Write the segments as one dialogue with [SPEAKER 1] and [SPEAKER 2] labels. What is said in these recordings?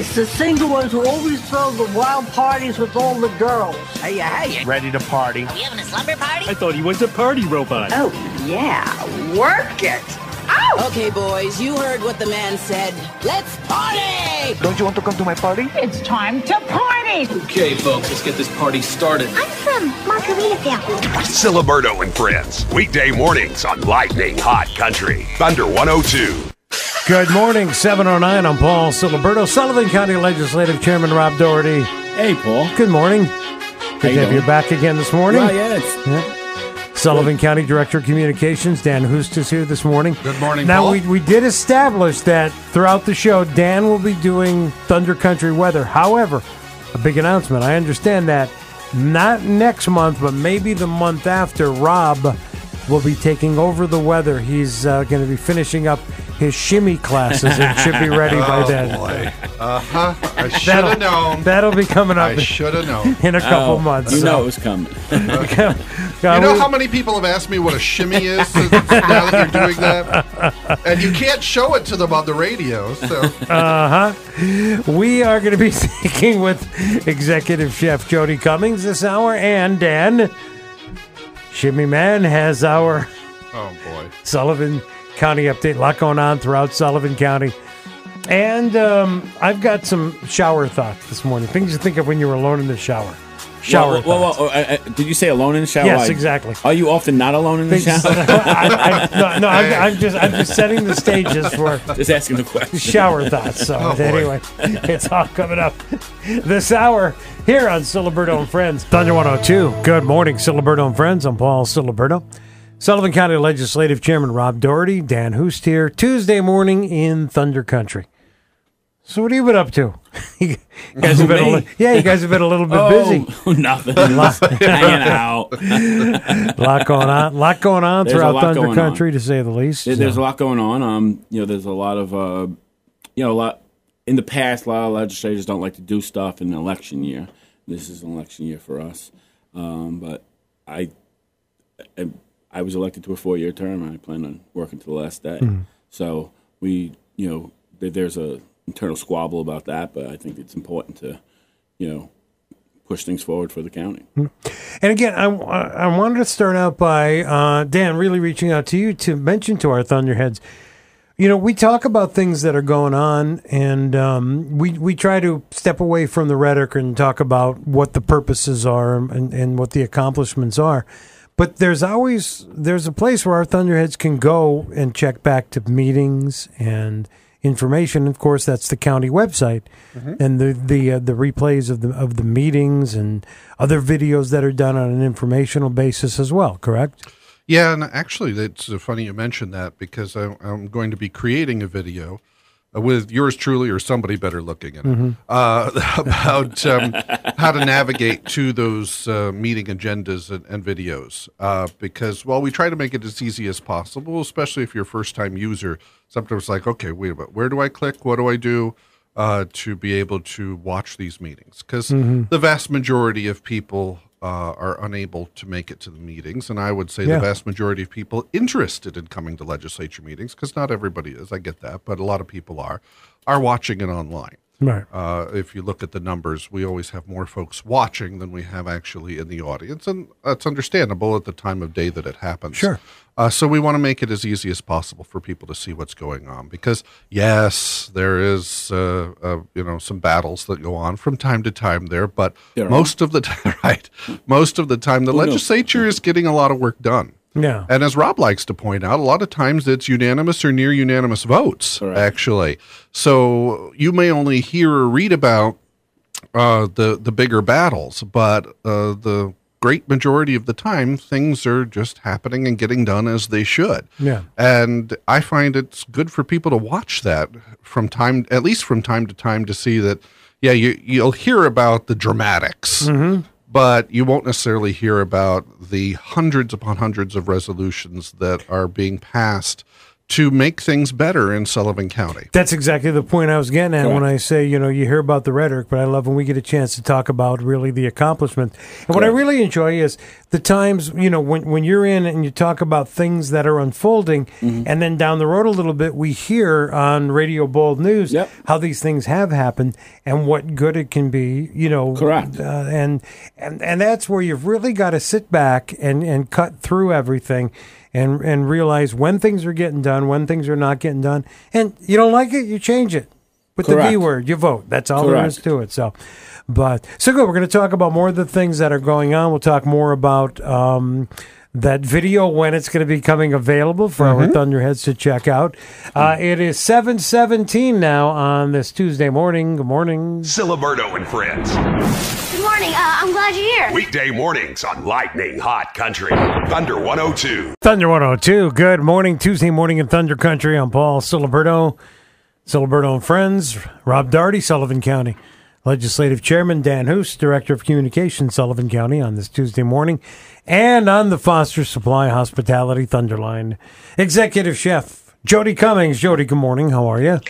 [SPEAKER 1] It's the single ones who always throw the wild parties with all the girls.
[SPEAKER 2] Hey, hey,
[SPEAKER 3] Ready to party.
[SPEAKER 2] are we having a slumber party?
[SPEAKER 4] I thought he was a party robot.
[SPEAKER 5] Oh, yeah. Work it. Ow!
[SPEAKER 6] Okay, boys, you heard what the man said. Let's party!
[SPEAKER 3] Don't you want to come to my party?
[SPEAKER 5] It's time to party.
[SPEAKER 7] Okay, folks, let's get this party started.
[SPEAKER 8] I'm from Margaritaville.
[SPEAKER 9] Siliberto and Friends. Weekday mornings on Lightning Hot Country. Thunder 102.
[SPEAKER 10] Good morning, 709. I'm Paul Siliberto, Sullivan County Legislative Chairman Rob Doherty.
[SPEAKER 4] Hey, Paul.
[SPEAKER 10] Good morning. Good
[SPEAKER 4] you
[SPEAKER 10] to have you back again this morning.
[SPEAKER 4] Well, yeah, it's,
[SPEAKER 10] Sullivan County Director of Communications, Dan Hust is here this morning.
[SPEAKER 11] Good morning,
[SPEAKER 10] Now,
[SPEAKER 11] Paul.
[SPEAKER 10] we, we did establish that throughout the show, Dan will be doing Thunder Country weather. However, a big announcement. I understand that not next month, but maybe the month after, Rob will be taking over the weather. He's uh, going to be finishing up his shimmy classes and should be ready by
[SPEAKER 11] Oh,
[SPEAKER 10] then.
[SPEAKER 11] boy. Uh huh. I should
[SPEAKER 10] That'll,
[SPEAKER 11] have known.
[SPEAKER 10] that'll be coming up
[SPEAKER 11] I should have known.
[SPEAKER 10] in a couple
[SPEAKER 4] oh,
[SPEAKER 10] months.
[SPEAKER 4] You
[SPEAKER 10] so.
[SPEAKER 4] know it was coming.
[SPEAKER 11] You know how many people have asked me what a shimmy is now that you're doing that? And you can't show it to them on the radio. So
[SPEAKER 10] Uh huh. We are going to be speaking with Executive Chef Jodi Cummings this hour, and Dan Shimmy Man has our
[SPEAKER 11] Oh boy.
[SPEAKER 10] Sullivan County update. A lot going on throughout Sullivan County. And um, I've got some shower thoughts this morning. Things you think of when you were alone in the shower. Shower
[SPEAKER 4] Well, well, well,
[SPEAKER 10] thoughts.
[SPEAKER 4] uh, uh, did you say alone in the shower?
[SPEAKER 10] Yes, exactly.
[SPEAKER 4] Are you often not alone in the shower?
[SPEAKER 10] I, I, no, no I'm, I'm just I'm just setting the stages for
[SPEAKER 4] Just asking the question.
[SPEAKER 10] shower thoughts. So
[SPEAKER 11] Oh,
[SPEAKER 10] anyway, it's all coming up this hour here on Siliberto and Friends. Thunder 102. Good morning, Siliberto and Friends. I'm Paul Siliberto. Sullivan County Legislative Chairman Rob Doherty, Dan Hust here. Tuesday morning in Thunder Country. So what have you been up to? you guys have been a li- yeah, you guys have been a little bit
[SPEAKER 4] Oh,
[SPEAKER 10] busy.
[SPEAKER 4] nothing. Hanging out.
[SPEAKER 10] A lot going on. A lot going on
[SPEAKER 4] There's a
[SPEAKER 10] throughout
[SPEAKER 4] lot
[SPEAKER 10] Thunder
[SPEAKER 4] going
[SPEAKER 10] Country, to say the least.
[SPEAKER 4] There- There's a lot going on. Um, you know, there's a lot of, uh, you know, a lot in the past. A lot of legislators don't like to do stuff in an election year. This is an election year for us, um, but I, I, I was elected to a four-year term, and I plan on working to the last day. So we, you know, there- there's a internal squabble about that, but I think it's important to, you know, push things forward for the county.
[SPEAKER 10] And again, I, I wanted to start out by uh, Dan really reaching out to you to mention to our Thunderheads. You know, we talk about things that are going on, and um, we we try to step away from the rhetoric and talk about what the purposes are and, and what the accomplishments are. But there's always there's a place where our Thunderheads can go and check back to meetings and information. Of course, that's the county website and the the uh, the replays of the of the meetings and other videos that are done on an informational basis as well. Correct?
[SPEAKER 11] Yeah, and actually, it's uh, funny you mentioned that because I, I'm going to be creating a video with yours truly or somebody better looking at it uh, about um, how to navigate to those uh, meeting agendas and, and videos. Uh, because while we try to make it as easy as possible, especially if you're a first time user, sometimes like, okay, wait a minute, where do I click? What do I do? Uh, to be able to watch these meetings because the vast majority of people uh, are unable to make it to the meetings, and I would say
[SPEAKER 10] Yeah.
[SPEAKER 11] the vast majority of people interested in coming to legislature meetings, because not everybody is, I get that, but a lot of people are, are watching it online.
[SPEAKER 10] Right.
[SPEAKER 11] Uh, if you look at the numbers, we always have more folks watching than we have actually in the audience, and that's understandable at the time of day that it happens.
[SPEAKER 10] Sure.
[SPEAKER 11] Uh, so we want to make it as easy as possible for people to see what's going on, because yes, there is uh, uh, you know some battles that go on from time to time there, but
[SPEAKER 4] There are.
[SPEAKER 11] most of the time, right, most of the time, the
[SPEAKER 4] Who knew?
[SPEAKER 11] legislature is getting a lot of work done.
[SPEAKER 10] Yeah.
[SPEAKER 11] And as Rob likes to point out, a lot of times it's unanimous or near unanimous votes,
[SPEAKER 4] Correct.
[SPEAKER 11] actually. So you may only hear or read about uh, the the bigger battles, but uh, the great majority of the time, things are just happening and getting done as they should.
[SPEAKER 10] Yeah.
[SPEAKER 11] And I find it's good for people to watch that from time, at least from time to time, to see that. Yeah, you you'll hear about the dramatics, but you won't necessarily hear about the hundreds upon hundreds of resolutions that are being passed to make things better in Sullivan County.
[SPEAKER 10] That's exactly the point I was getting at when I say, you know, you hear about the rhetoric, but I love when we get a chance to talk about really the accomplishment. And what I really enjoy is the times, you know, when, when you're in and you talk about things that are unfolding, and then down the road a little bit, we hear on Radio Bold News how these things have happened and what good it can be, you know.
[SPEAKER 4] Correct.
[SPEAKER 10] Uh, and, and, and that's where you've really got to sit back and, and cut through everything and and realize when things are getting done, when things are not getting done, and you don't like it, you change it with the V word. You vote. That's all there
[SPEAKER 4] Correct.
[SPEAKER 10] is to it. So, but so good. We're going to talk about more of the things that are going on. We'll talk more about. Um, that video when it's going to be coming available for our
[SPEAKER 11] Mhm.
[SPEAKER 10] Thunderheads to check out. Uh, it is seven seventeen now on this Tuesday morning. Good morning,
[SPEAKER 9] Siliberto and friends.
[SPEAKER 8] Good morning. Uh, I'm glad you're here.
[SPEAKER 9] Weekday mornings on Lightning Hot Country. Thunder 102.
[SPEAKER 10] Thunder 102. Good morning, Tuesday morning in Thunder Country. I'm Paul Siliberto, Siliberto and Friends, Rob Doherty, Sullivan County Legislative Chairman, Dan Hust, Director of Communications, Sullivan County, on this Tuesday morning, and on the Foster Supply Hospitality Thunderline, Executive Chef Jodi Cummings. Jodi, good morning. How are you?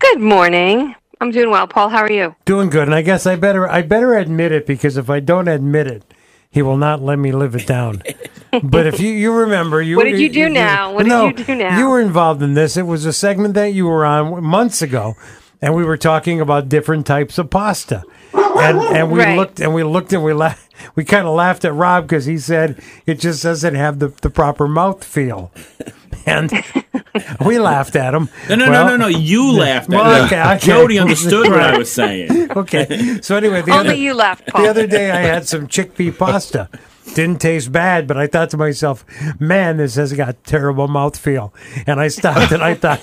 [SPEAKER 2] Good morning. I'm doing well, Paul. How are you?
[SPEAKER 10] Doing good. And I guess I better I better admit it because if I don't admit it, he will not let me live it down. but if you you remember, you
[SPEAKER 2] What did you do now? What did
[SPEAKER 10] no,
[SPEAKER 2] you do now?
[SPEAKER 10] You were involved in this. It was a segment that you were on months ago, and we were talking about different types of pasta. And and we
[SPEAKER 2] Right.
[SPEAKER 10] looked and we looked and we la- we kind of laughed at Rob because he said it just doesn't have the, the proper mouth feel. And we laughed at him.
[SPEAKER 4] No, no,
[SPEAKER 10] Well-
[SPEAKER 4] no, no, no. You laughed at
[SPEAKER 10] Well,
[SPEAKER 4] me.
[SPEAKER 10] okay, okay.
[SPEAKER 4] Jodi understood what I was saying.
[SPEAKER 10] Okay. So anyway, the
[SPEAKER 2] Only
[SPEAKER 10] other,
[SPEAKER 2] you laughed, Paul.
[SPEAKER 10] the other day I had some chickpea pasta. Didn't taste bad, but I thought to myself, man, this has got terrible mouthfeel. And I stopped and I thought,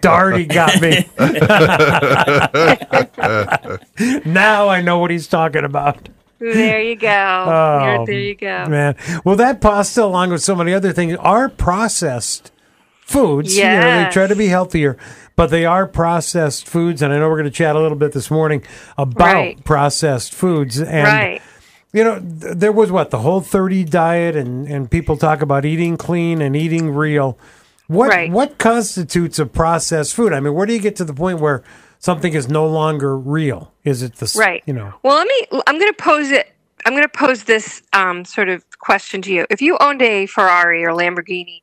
[SPEAKER 10] Doherty got me. now I know what he's talking about.
[SPEAKER 2] There you go.
[SPEAKER 10] Oh,
[SPEAKER 2] there, there you go.
[SPEAKER 10] Man. Well, that pasta, along with so many other things, are processed foods. You know, they try to be healthier, but they are processed foods. And I know we're going to chat a little bit this morning about
[SPEAKER 2] Right.
[SPEAKER 10] processed foods. And,
[SPEAKER 2] right.
[SPEAKER 10] You know, th- there was what, the whole 30 diet, and, and people talk about eating clean and eating real. What,
[SPEAKER 2] Right.
[SPEAKER 10] what constitutes a processed food? I mean, where do you get to the point where something is no longer real? Is it the,
[SPEAKER 2] Right.
[SPEAKER 10] you know,
[SPEAKER 2] Well, let me. I'm going to pose it. I'm going to pose this um, sort of question to you. If you owned a Ferrari or Lamborghini,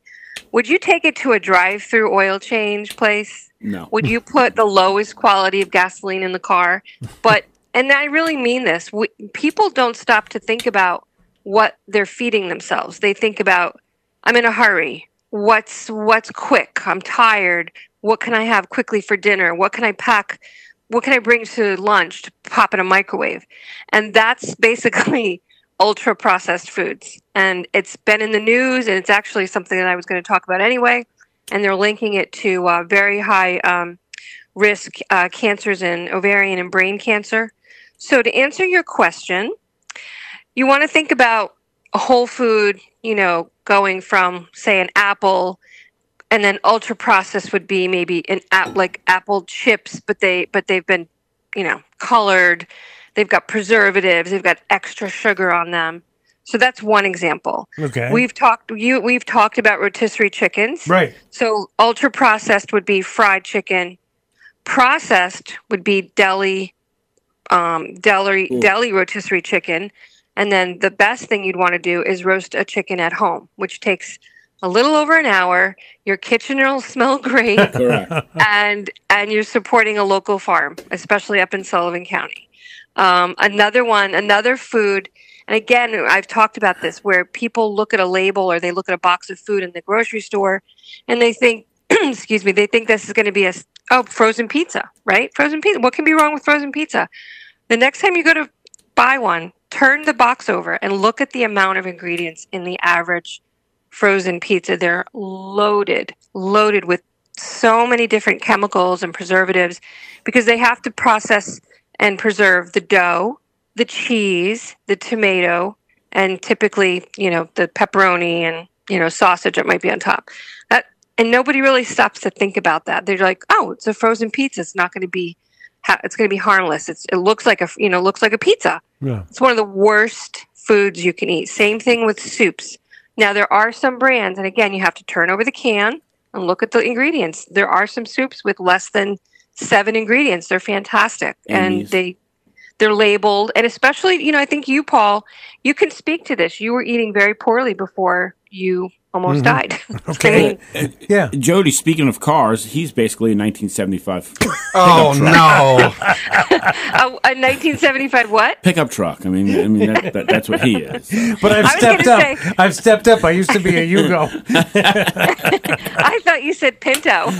[SPEAKER 2] would you take it to a drive-through oil change place?
[SPEAKER 4] No.
[SPEAKER 2] Would you put the lowest quality of gasoline in the car? But and I really mean this. We, people don't stop to think about what they're feeding themselves. They think about I'm in a hurry. What's what's quick? I'm tired. What can I have quickly for dinner? What can I pack? What can I bring to lunch to pop in a microwave? And that's basically ultra processed foods. And it's been in the news, and it's actually something that I was going to talk about anyway. And they're linking it to uh, very high um, risk uh, cancers in ovarian and brain cancer. So, to answer your question, you want to think about a whole food, you know, going from, say, an apple and then ultra processed would be maybe an app like apple chips but they but they've been you know colored. They've got preservatives. They've got extra sugar on them. So that's one example.
[SPEAKER 10] Okay.
[SPEAKER 2] we've talked you we've talked about rotisserie chickens.
[SPEAKER 10] Right.
[SPEAKER 2] so ultra processed would be fried chicken. Processed would be deli um, deli deli rotisserie chicken and then the best thing you'd want to do is roast a chicken at home which takes a little over an hour your kitchen will smell great and and you're supporting a local farm, especially up in Sullivan County. Um, another one, another food, and again, I've talked about this where people look at a label or they look at a box of food in the grocery store, and they think, excuse me, they think this is going to be a oh frozen pizza, right? Frozen pizza. What can be wrong with frozen pizza? The next time you go to buy one, turn the box over and look at the amount of ingredients in the average frozen pizza. They're loaded, loaded with so many different chemicals and preservatives because they have to process and preserve the dough, the cheese, the tomato, and typically, you know, the pepperoni and, you know, sausage that might be on top. That and nobody really stops to think about that. They're like, "Oh, it's a frozen pizza. It's not going to be it's going to be harmless. It's it looks like a, you know, looks like a pizza."
[SPEAKER 10] Yeah.
[SPEAKER 2] It's one of the worst foods you can eat. Same thing with soups. Now there are some brands, and again, you have to turn over the can, and look at the ingredients. There are some soups with less than seven ingredients. They're fantastic, and they they're labeled. And especially, you know, I think you, Paul, you can speak to this. You were eating very poorly before you almost
[SPEAKER 4] Mhm.
[SPEAKER 2] died.
[SPEAKER 10] Okay. yeah.
[SPEAKER 4] Jodi, speaking of cars, he's basically a 1975
[SPEAKER 11] Oh,
[SPEAKER 4] no.
[SPEAKER 2] a, a 1975 what?
[SPEAKER 4] Pickup truck. I mean, I mean that, that, that's what he is.
[SPEAKER 10] But I've stepped up.
[SPEAKER 2] say-
[SPEAKER 10] I've stepped up. I used to be a Yugo.
[SPEAKER 2] I thought you said Pinto.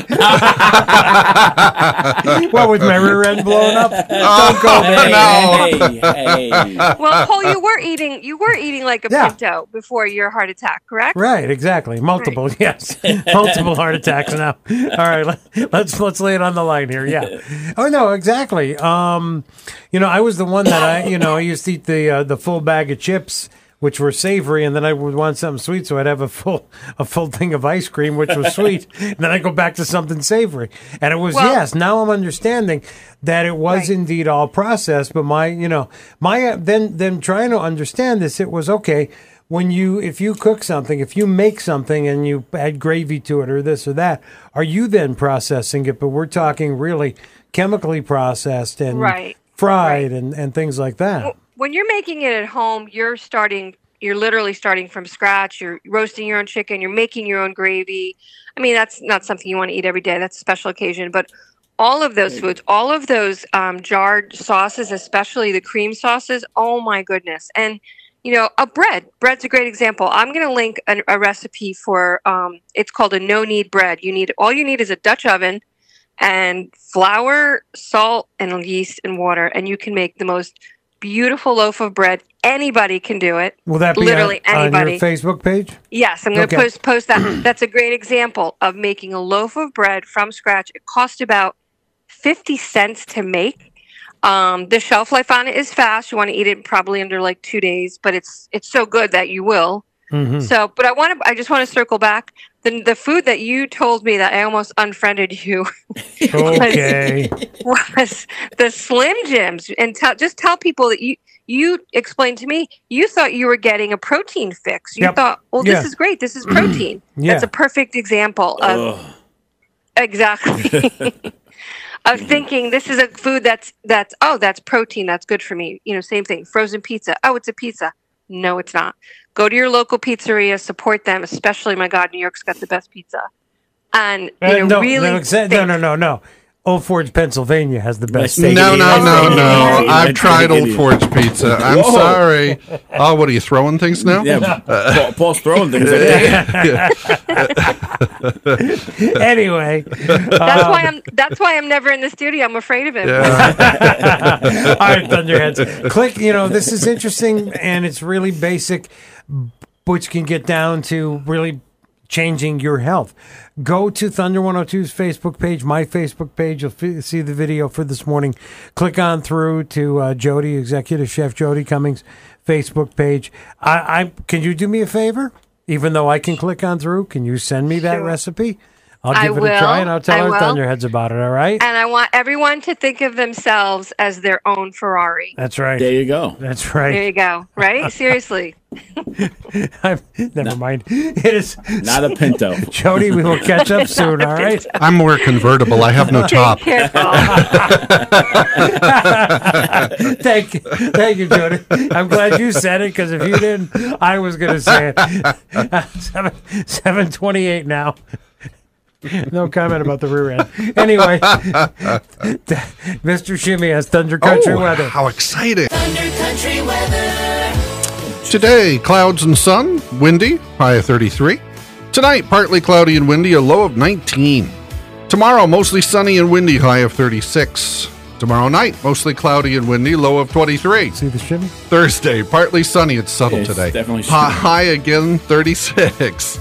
[SPEAKER 10] what with my rear end blown up?
[SPEAKER 11] Oh,
[SPEAKER 10] Don't go there.
[SPEAKER 11] no.
[SPEAKER 4] Hey, hey.
[SPEAKER 2] well, Paul, you were eating you were eating like a
[SPEAKER 10] Yeah.
[SPEAKER 2] Pinto before your heart attack, correct?
[SPEAKER 10] Right, exactly. Multiple, yes, multiple heart attacks now. All right, let, let's let's lay it on the line here. Yeah. Oh no, exactly. Um, you know, I was the one that I, you know, I used to eat the uh, the full bag of chips, which were savory, and then I would want something sweet, so I'd have a full a full thing of ice cream, which was sweet, and then I go back to something savory, and it was
[SPEAKER 2] Well-
[SPEAKER 10] yes. Now I'm understanding that it was
[SPEAKER 2] Right.
[SPEAKER 10] indeed all processed, but my, you know, my uh, then then trying to understand this, it was okay when you if you cook something, if you make something and you add gravy to it or this or that, are you then processing it? But we're talking really chemically processed and
[SPEAKER 2] Right.
[SPEAKER 10] fried and, and things like that.
[SPEAKER 2] When you're making it at home, you're starting you're literally starting from scratch. You're roasting your own chicken, you're making your own gravy. I mean, that's not something you want to eat every day. That's a special occasion, but all of those foods, all of those um, jarred sauces, especially the cream sauces, oh my goodness. And you know, a bread. Bread's a great example. I'm going to link a, a recipe for. Um, it's called a no-knead bread. You need all you need is a Dutch oven and flour, salt, and yeast and water, and you can make the most beautiful loaf of bread. Anybody can do it.
[SPEAKER 10] Will that be
[SPEAKER 2] literally
[SPEAKER 10] on, on
[SPEAKER 2] anybody?
[SPEAKER 10] your Facebook page?
[SPEAKER 2] Yes, I'm going to
[SPEAKER 10] Okay.
[SPEAKER 2] post post that. That's a great example of making a loaf of bread from scratch. It cost about fifty cents to make. Um, the shelf life on it is fast. You want to eat it probably under like two days, but it's it's so good that you will.
[SPEAKER 10] Mhm.
[SPEAKER 2] So, but I want to. I just want to circle back. The the food that you told me that I almost unfriended you
[SPEAKER 10] Okay.
[SPEAKER 2] was the Slim Jims, and tell just tell people that you you explained to me you thought you were getting a protein fix. You
[SPEAKER 10] Yep.
[SPEAKER 2] thought, well, this
[SPEAKER 10] Yeah.
[SPEAKER 2] is great. This is protein.
[SPEAKER 10] Yeah.
[SPEAKER 2] That's a perfect example of
[SPEAKER 4] Ugh.
[SPEAKER 2] exactly of thinking this is a food that's that's oh that's protein that's good for me. You know, same thing. Frozen pizza. Oh, it's a pizza. No, it's not. Go to your local pizzeria, support them. Especially, my God, New York's got the best pizza. And you
[SPEAKER 10] Uh,
[SPEAKER 2] know,
[SPEAKER 10] no,
[SPEAKER 2] really,
[SPEAKER 10] no, exa- no, no, no, no. Old Forge, Pennsylvania has the best steak.
[SPEAKER 11] No,
[SPEAKER 4] it
[SPEAKER 11] no, no, no.
[SPEAKER 4] take it easy.
[SPEAKER 11] I've tried Old. Forge pizza. I'm
[SPEAKER 4] Whoa.
[SPEAKER 11] sorry. Oh, what are you throwing things now?
[SPEAKER 4] Yeah, Paul, Paul's throwing things at
[SPEAKER 10] anyway,
[SPEAKER 2] That's why um, I'm. That's why I'm never in the studio. I'm afraid of him.
[SPEAKER 10] all right, Thunderheads. Click. You know, this is interesting and it's really basic, which can get down to really changing your health. Go to Thunder 102's Facebook page, my Facebook page. You'll f- see the video for this morning. Click on through to uh, Jodi, Executive Chef Jodi Cummings' Facebook page. I, I can you do me a favor? Even though I can click on through, can you send me that
[SPEAKER 2] Sure.
[SPEAKER 10] recipe? I'll
[SPEAKER 2] I
[SPEAKER 10] give it a try and I'll tell
[SPEAKER 2] I
[SPEAKER 10] our
[SPEAKER 2] will.
[SPEAKER 10] Thunderheads about it. All right.
[SPEAKER 2] And I want everyone to think of themselves as their own Ferrari.
[SPEAKER 10] That's right.
[SPEAKER 4] There you go.
[SPEAKER 10] That's right.
[SPEAKER 2] There you go. Right? Seriously.
[SPEAKER 10] I'm, never mind. It is
[SPEAKER 4] Not a Pinto.
[SPEAKER 10] Jodi. We will catch up soon. All right.
[SPEAKER 11] I'm more convertible. I have no top.
[SPEAKER 2] Take care, Paul.
[SPEAKER 10] thank you, thank you, Jodi. I'm glad you said it because if you didn't, I was going to say it. Seven seven twenty eight now. No comment about the rear end. Anyway, Mr. Shimmy has Thunder Country
[SPEAKER 11] Oh,
[SPEAKER 10] weather.
[SPEAKER 11] how exciting.
[SPEAKER 6] Thunder Country weather.
[SPEAKER 11] Today, clouds and sun, windy, high of 33. Tonight, partly cloudy and windy, a low of 19. Tomorrow, mostly sunny and windy, high of 36. Tomorrow night, mostly cloudy and windy, low of 23.
[SPEAKER 10] See the shimmy?
[SPEAKER 11] Thursday, partly sunny, it's subtle
[SPEAKER 4] It's
[SPEAKER 11] today.
[SPEAKER 4] definitely
[SPEAKER 11] Hi-
[SPEAKER 4] shimmy.
[SPEAKER 11] high again, 36.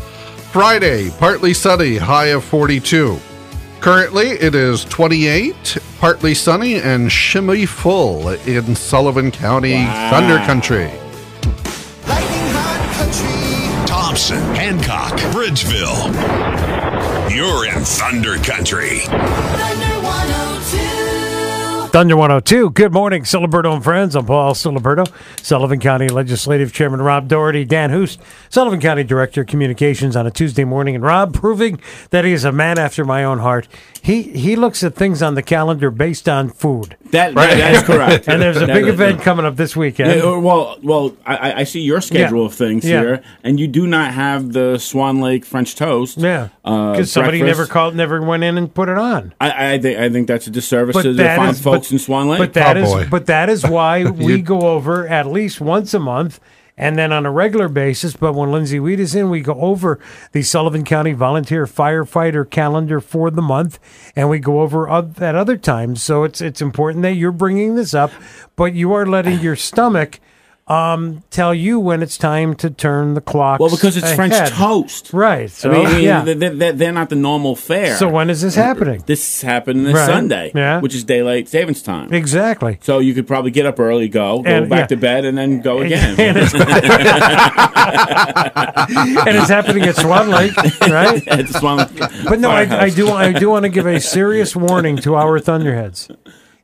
[SPEAKER 11] Friday, partly sunny, high of 42. Currently, it is 28, partly sunny, and shimmy full in Sullivan County, Thunder Country.
[SPEAKER 9] Thompson, Hancock, Bridgeville. You're in Thunder Country.
[SPEAKER 6] Thunder 102.
[SPEAKER 10] Thunder 102. Good morning, Siliberto and friends. I'm Paul Siliberto, Sullivan County Legislative Chairman Rob Doherty, Dan Hust, Sullivan County Director of Communications on a Tuesday morning, and Rob proving that he is a man after my own heart. He he looks at things on the calendar based on food.
[SPEAKER 4] That, that- that is correct.
[SPEAKER 10] and there's a
[SPEAKER 4] That
[SPEAKER 10] big
[SPEAKER 4] is-
[SPEAKER 10] event coming up this weekend.
[SPEAKER 4] Yeah, well, well, I, I see your schedule
[SPEAKER 10] Yeah.
[SPEAKER 4] of things
[SPEAKER 10] Yeah.
[SPEAKER 4] here, and you do not have the Swan Lake French toast.
[SPEAKER 10] Yeah,
[SPEAKER 4] uh,
[SPEAKER 10] because somebody
[SPEAKER 4] breakfast.
[SPEAKER 10] never called, never went in and put it on.
[SPEAKER 4] I, I think I think that's a disservice
[SPEAKER 10] But
[SPEAKER 4] to the fine
[SPEAKER 10] is-
[SPEAKER 4] folks
[SPEAKER 10] but-
[SPEAKER 4] in Swan Lake.
[SPEAKER 10] But that
[SPEAKER 11] Oh,
[SPEAKER 10] is but that is why we go over at least once a month and then on a regular basis. But when Lindsay Weed is in, we go over the Sullivan County Volunteer Firefighter calendar for the month, and we go over at other times. So it's it's important that you're bringing this up, but you are letting your stomach um, tell you when it's time to turn the clock.
[SPEAKER 4] well, because it's French toast.
[SPEAKER 10] right? So
[SPEAKER 4] I mean, I mean,
[SPEAKER 10] yeah.
[SPEAKER 4] they- they- they're not the normal fare.
[SPEAKER 10] So when is this happening?
[SPEAKER 4] This happened this
[SPEAKER 10] Right.
[SPEAKER 4] Sunday,
[SPEAKER 10] Yeah.
[SPEAKER 4] which is daylight savings time.
[SPEAKER 10] Exactly.
[SPEAKER 4] So you could probably get up early, go, go
[SPEAKER 10] And-
[SPEAKER 4] back
[SPEAKER 10] yeah.
[SPEAKER 4] to bed, and then go again.
[SPEAKER 10] and, it's, and it's happening at Swan Lake, right?
[SPEAKER 4] At Swan Lake
[SPEAKER 10] But no, I, I do. I do want to give a serious warning to our Thunderheads.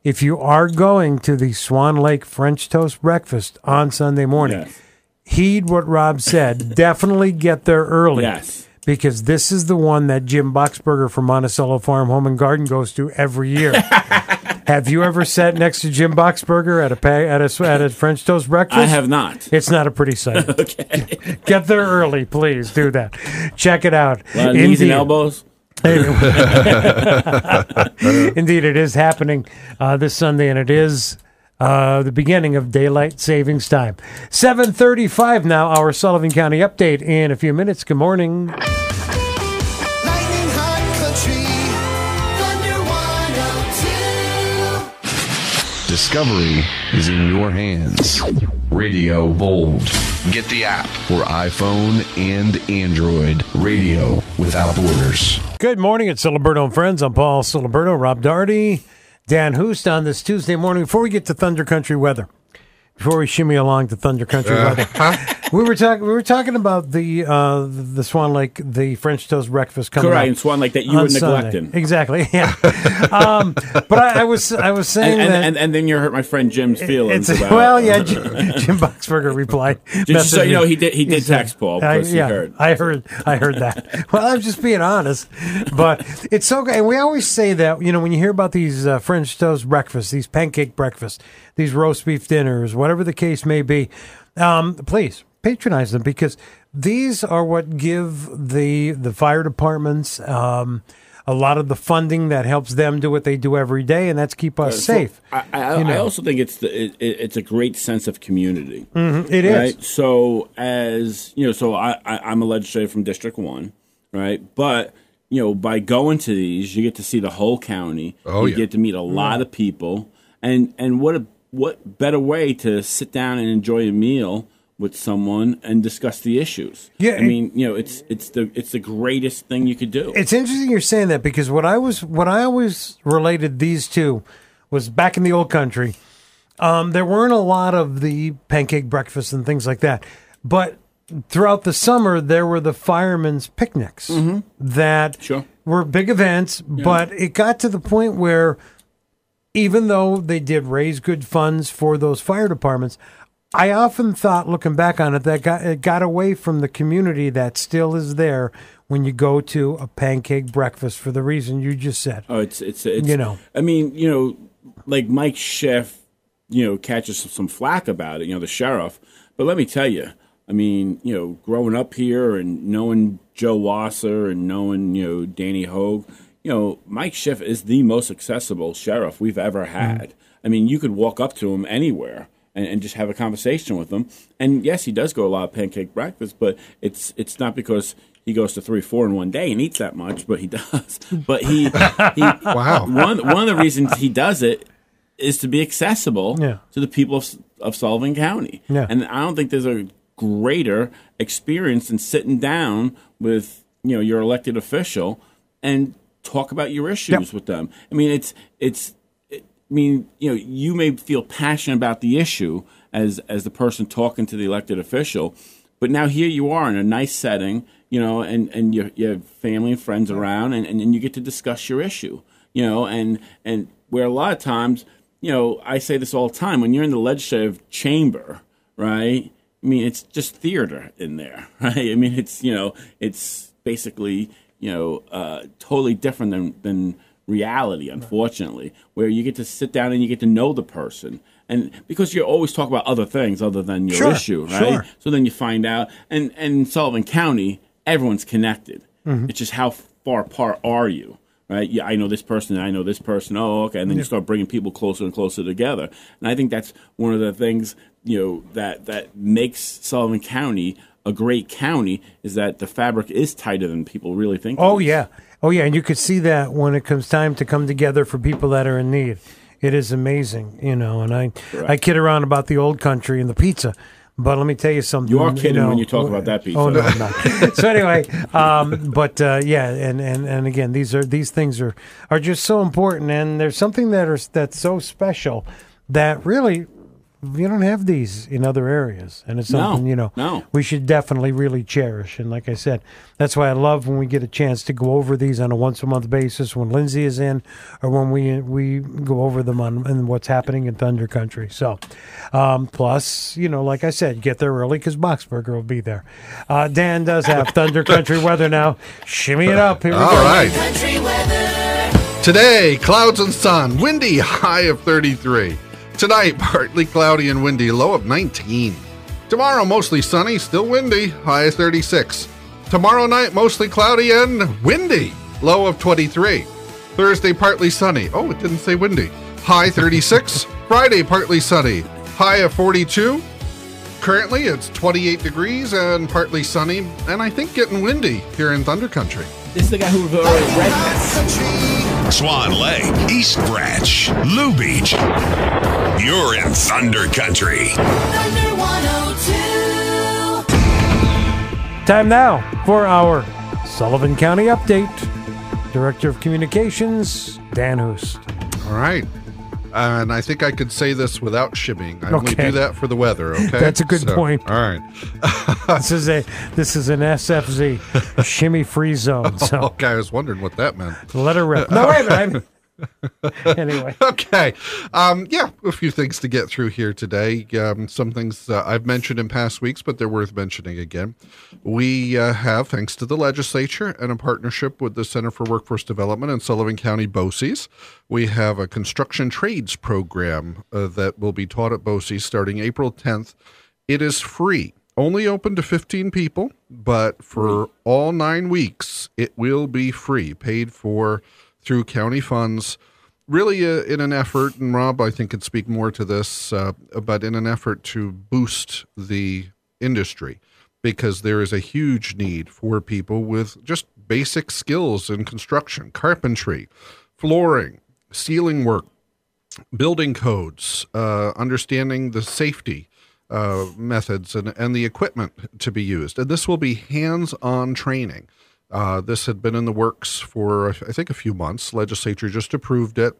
[SPEAKER 10] If you are going to the Swan Lake French Toast Breakfast on Sunday morning,
[SPEAKER 4] Yes.
[SPEAKER 10] heed what Rob said. Definitely get there early.
[SPEAKER 4] Yes.
[SPEAKER 10] Because this is the one that Jim Boxberger from Monticello Farm Home and Garden goes to every year. have you ever sat next to Jim Boxberger at a pa- at a at a French toast breakfast?
[SPEAKER 4] I have not.
[SPEAKER 10] It's not a pretty sight.
[SPEAKER 4] Okay.
[SPEAKER 10] Get there early, please. Do that. Check it out.
[SPEAKER 4] A lot of knees and elbows.
[SPEAKER 10] Indeed, it is happening uh, this Sunday, and it is uh, the beginning of daylight savings time. Seven thirty-five now. Our Sullivan County update in a few minutes. Good morning.
[SPEAKER 3] Country,
[SPEAKER 12] Discovery is in your hands. Radio Bold. Get the app for iPhone and Android. Radio without borders.
[SPEAKER 10] Good morning. It's Siliberto and Friends. I'm Paul Siliberto, Rob Doherty, Dan Hust on this Tuesday morning. Before we get to Thunder Country weather, before we shimmy along to Thunder Country uh-huh. weather, we were talking. We were talking about the uh, the Swan Lake, the French toast breakfast coming
[SPEAKER 4] Correct, Swan Lake that you were
[SPEAKER 10] Sunday.
[SPEAKER 4] neglecting.
[SPEAKER 10] Exactly. Yeah. um, but I, I was I was saying
[SPEAKER 4] And, and,
[SPEAKER 10] that
[SPEAKER 4] and, and then you hurt my friend Jim's feelings. about,
[SPEAKER 10] well, yeah. Jim, Jim Boxberger replied.
[SPEAKER 4] Just so you know, he did he did
[SPEAKER 10] said-
[SPEAKER 4] text Paul
[SPEAKER 10] I, yeah,
[SPEAKER 4] heard.
[SPEAKER 10] I heard. I heard that. well, I'm just being honest, but it's so good. And we always say that you know when you hear about these uh, French toast breakfasts, these pancake breakfasts, these roast beef dinners, whatever the case may be, um, please patronize them because these are what give the the fire departments. Um, a lot of the funding that helps them do what they do every day, and that's keep us
[SPEAKER 4] Uh, so
[SPEAKER 10] safe.
[SPEAKER 4] I, I,
[SPEAKER 10] you
[SPEAKER 4] I also think it's the it, it, it's a great sense of community.
[SPEAKER 10] Mhm, it is.
[SPEAKER 4] right? So as you know, so I, I I'm a legislator from District One, right? But you know, by going to these, you get to see the whole county.
[SPEAKER 11] Oh,
[SPEAKER 4] you
[SPEAKER 11] yeah.
[SPEAKER 4] get to meet a lot of people, and and what a what better way to sit down and enjoy a meal with someone and discuss the issues.
[SPEAKER 10] Yeah,
[SPEAKER 4] I mean, you know, it's it's the it's the greatest thing you could do.
[SPEAKER 10] It's interesting you're saying that because what I was what I always related these two was back in the old country. Um, there weren't a lot of the pancake breakfasts and things like that, but throughout the summer there were the firemen's picnics that
[SPEAKER 4] Sure.
[SPEAKER 10] were big events. But it got to the point where even though they did raise good funds for those fire departments, I often thought, looking back on it, that got, it got away from the community that still is there when you go to a pancake breakfast for the reason you just said.
[SPEAKER 4] Oh, it's it's it's
[SPEAKER 10] You know.
[SPEAKER 4] I mean, you know, like Mike Schiff, you know, catches some flack about it. You know, the sheriff. But let me tell you, I mean, you know, growing up here and knowing Joe Wasser and knowing you know Danny Hogue, you know, Mike Schiff is the most accessible sheriff we've ever mm-hmm. had. I mean, you could walk up to him anywhere. And, and just have a conversation with him. And yes, he does go a lot of pancake breakfast, but it's it's not because he goes to three, four in one day and eats that much, but he does. But he, he
[SPEAKER 11] Wow.
[SPEAKER 4] One one of the reasons he does it is to be accessible
[SPEAKER 10] Yeah.
[SPEAKER 4] to the people of, of Sullivan County.
[SPEAKER 10] Yeah.
[SPEAKER 4] And I don't think there's a greater experience than sitting down with you know your elected official and talk about your issues
[SPEAKER 10] Yep.
[SPEAKER 4] with them. I mean, it's it's. I mean, you know, you may feel passionate about the issue as as the person talking to the elected official, but now here you are in a nice setting, you know, and and you, you have family and friends around, and, and and you get to discuss your issue, you know, and and where a lot of times you know, I say this all the time. When you're in the legislative chamber, right? I mean, it's just theater in there, right? I mean, it's you know, it's basically you know, uh, totally different than than reality. Unfortunately, where you get to sit down and you get to know the person. And because you always talk about other things other than your
[SPEAKER 10] Sure,
[SPEAKER 4] issue, right?
[SPEAKER 10] sure.
[SPEAKER 4] So then you find out, and and in Sullivan County, everyone's connected.
[SPEAKER 10] Mhm.
[SPEAKER 4] It's just how far apart are you, right? Yeah, I know this person, I know this person. Oh, okay, and then you start bringing people closer and closer together. And I think that's one of the things you know that that makes Sullivan County a great county is that the fabric is tighter than people really think.
[SPEAKER 10] Oh yeah, oh yeah, and you could see that when it comes time to come together for people that are in need. It is amazing, you know. And I, I kid around about the old country and the pizza, but let me tell you something.
[SPEAKER 4] You are kidding
[SPEAKER 10] know,
[SPEAKER 4] when you talk about that pizza.
[SPEAKER 10] Oh no, I'm not. so anyway, um, but uh, yeah, and, and and again, these are these things are are just so important, and there's something that are that's so special that really you don't have these in other areas, and it's
[SPEAKER 4] No,
[SPEAKER 10] something you know
[SPEAKER 4] no.
[SPEAKER 10] we should definitely really cherish. And like I said, that's why I love when we get a chance to go over these on a once a month basis when Lindsay is in, or when we we go over them on and what's happening in Thunder Country. So, um, plus, you know, like I said, get there early because Boxberger will be there. Uh, Dan does have Thunder Country weather now. Shimmy it up. Here we
[SPEAKER 11] All
[SPEAKER 10] go.
[SPEAKER 11] right. Today, clouds and sun, windy, high of 33. Tonight, partly cloudy and windy, low of 19. Tomorrow, mostly sunny, still windy, high of 36. Tomorrow night, mostly cloudy and windy, low of 23. Thursday, partly sunny. Oh, it didn't say windy. High 36. Friday, partly sunny, high of 42. Currently, it's 28 degrees and partly sunny, and I think getting windy here in Thunder Country.
[SPEAKER 4] This is the guy who already read this.
[SPEAKER 9] Swan Lake, East Branch, Lew Beach. You're in Thunder Country.
[SPEAKER 3] Thunder 102.
[SPEAKER 10] Time now for our Sullivan County update. Director of Communications, Dan Hust.
[SPEAKER 11] All right. And I think I could say this without shimming. I only do that for the weather, okay?
[SPEAKER 10] That's a good
[SPEAKER 11] So,
[SPEAKER 10] point.
[SPEAKER 11] All right.
[SPEAKER 10] this is a this is an SFZ shimmy free zone. So
[SPEAKER 11] okay, I was wondering what that meant.
[SPEAKER 10] let her rip. No, wait a minute. Anyway.
[SPEAKER 11] Okay. Um, yeah, a few things to get through here today. Um, some things uh, I've mentioned in past weeks, but they're worth mentioning again. We uh, have, thanks to the legislature and a partnership with the Center for Workforce Development and Sullivan County BOCES, we have a construction trades program uh, that will be taught at BOCES starting April 10th. It is free. Only open to 15 people, but for all nine weeks, it will be free, paid for through county funds really uh, in an effort, and Rob, I think, can speak more to this, uh, but in an effort to boost the industry because there is a huge need for people with just basic skills in construction, carpentry, flooring, ceiling work, building codes, uh, understanding the safety uh, methods and, and the equipment to be used. And this will be hands on training. Uh, this had been in the works for, I think, a few months. Legislature just approved it.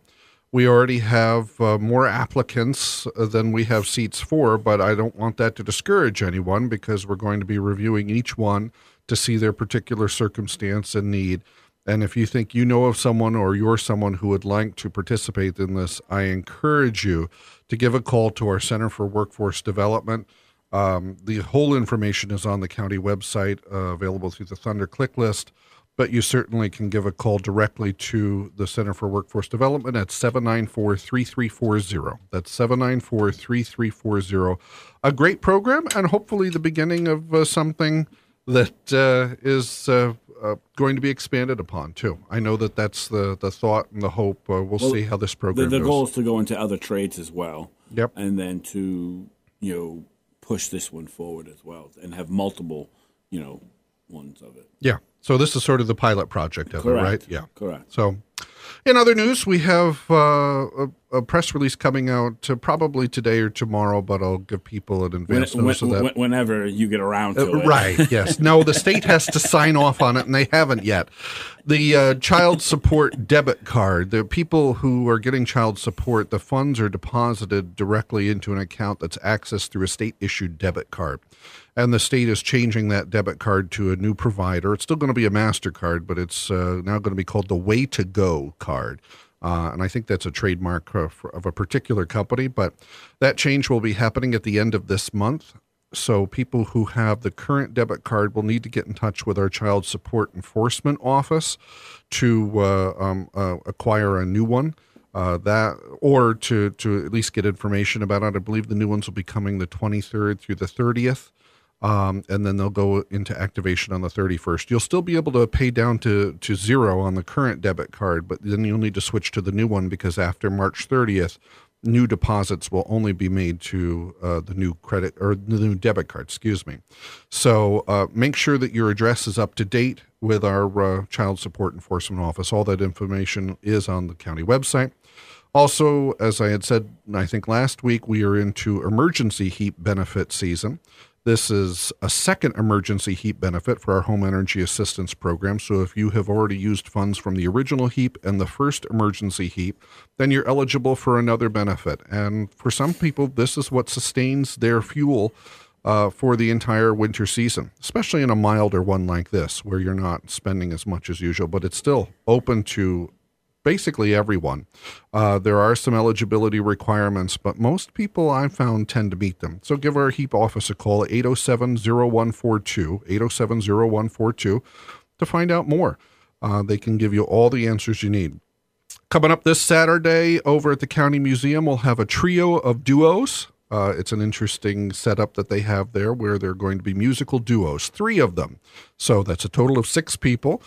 [SPEAKER 11] We already have uh, more applicants uh, than we have seats for, but I don't want that to discourage anyone because we're going to be reviewing each one to see their particular circumstance and need. And if you think you know of someone or you're someone who would like to participate in this, I encourage you to give a call to our Center for Workforce Development. Um, the whole information is on the county website, uh, available through the Thunder Click List, but you certainly can give a call directly to the Center for Workforce Development at 794 3340. That's 794 3340. A great program, and hopefully the beginning of uh, something that uh, is uh, uh, going to be expanded upon, too. I know that that's the, the thought and the hope. Uh, we'll,
[SPEAKER 4] Well,
[SPEAKER 11] see how this
[SPEAKER 4] The,
[SPEAKER 11] program
[SPEAKER 4] the
[SPEAKER 11] goes.
[SPEAKER 4] goal is to go into other trades as well.
[SPEAKER 11] Yep.
[SPEAKER 4] And then to, you know, push this one forward as well and have multiple, you know, ones of it.
[SPEAKER 11] Yeah. So this is sort of the pilot project of
[SPEAKER 4] Correct.
[SPEAKER 11] it, right? Yeah.
[SPEAKER 4] Correct.
[SPEAKER 11] So, in other news, we have uh, a, a press release coming out uh, probably today or tomorrow, but I'll give people an
[SPEAKER 4] When,
[SPEAKER 11] advance
[SPEAKER 4] when-
[SPEAKER 11] notice of that.
[SPEAKER 4] whenever you get around to
[SPEAKER 11] Uh,
[SPEAKER 4] it.
[SPEAKER 11] right. Yes. No, the state has to sign off on it, and they haven't yet. The uh, child support debit card. The people who are getting child support, the funds are deposited directly into an account that's accessed through a state issued debit card. And the state is changing that debit card to a new provider. It's still going to be a MasterCard, but it's uh, now going to be called the Way to Go card. Uh, and I think that's a trademark uh, for, of a particular company. But that change will be happening at the end of this month. So people who have the current debit card will need to get in touch with our child support enforcement office to uh, um, uh, acquire a new one. Uh, that or to to at least get information about it. I believe the new ones will be coming the 23rd through the 30th. Um, and then they'll go into activation on the 31st. You'll still be able to pay down to, to zero on the current debit card, but then you'll need to switch to the new one because after March 30th, new deposits will only be made to uh, the new credit or the new debit card, excuse me. So uh, make sure that your address is up to date with our uh, Child Support Enforcement Office. All that information is on the county website. Also, as I had said, I think last week, we are into emergency heat benefit season. This is a second emergency HEAP benefit for our Home Energy Assistance Program. So, if you have already used funds from the original HEAP and the first emergency HEAP, then you're eligible for another benefit. And for some people, this is what sustains their fuel uh, for the entire winter season, especially in a milder one like this, where you're not spending as much as usual, but it's still open to basically everyone. Uh, there are some eligibility requirements, but most people I've found tend to meet them. So give our HEAP office a call at 807 0142, 807 0142 to find out more. Uh, they can give you all the answers you need. Coming up this Saturday over at the County Museum, we'll have a trio of duos. Uh, it's an interesting setup that they have there where they're going to be musical duos, three of them. So that's a total of six people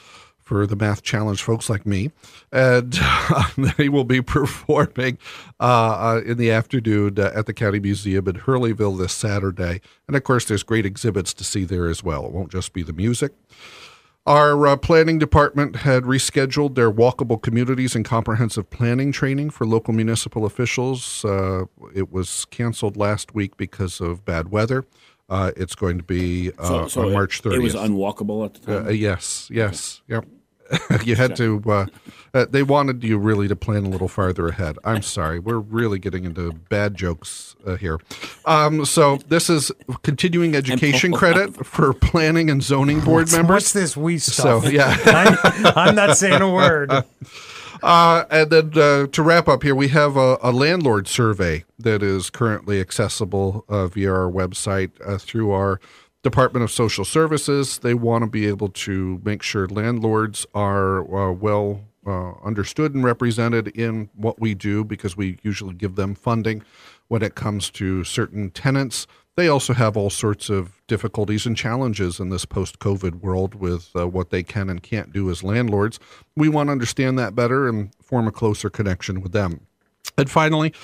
[SPEAKER 11] for the math challenge folks like me. And they will be performing uh, uh, in the afternoon uh, at the County Museum in Hurleyville this Saturday. And of course, there's great exhibits to see there as well. It won't just be the music. Our uh, planning department had rescheduled their walkable communities and comprehensive planning training for local municipal officials. Uh, it was canceled last week because of bad weather. Uh, it's going to be
[SPEAKER 4] So- so
[SPEAKER 11] on March 30th.
[SPEAKER 4] it was unwalkable at the time?
[SPEAKER 11] Uh, yes, yes, yep. you had to. Uh, uh, they wanted you really to plan a little farther ahead. I'm sorry, we're really getting into bad jokes uh, here. Um, so this is continuing education credit for planning and zoning board
[SPEAKER 10] What's-
[SPEAKER 11] members.
[SPEAKER 10] what's this we stuff?
[SPEAKER 11] So yeah,
[SPEAKER 10] I'm, I'm not saying a word.
[SPEAKER 11] Uh, and then uh, to wrap up here, we have a, a landlord survey that is currently accessible uh, via our website uh, through our Department of Social Services. They want to be able to make sure landlords are uh, well uh, understood and represented in what we do because we usually give them funding when it comes to certain tenants. They also have all sorts of difficulties and challenges in this post COVID world with uh, what they can and can't do as landlords. We want to understand that better and form a closer connection with them. And finally,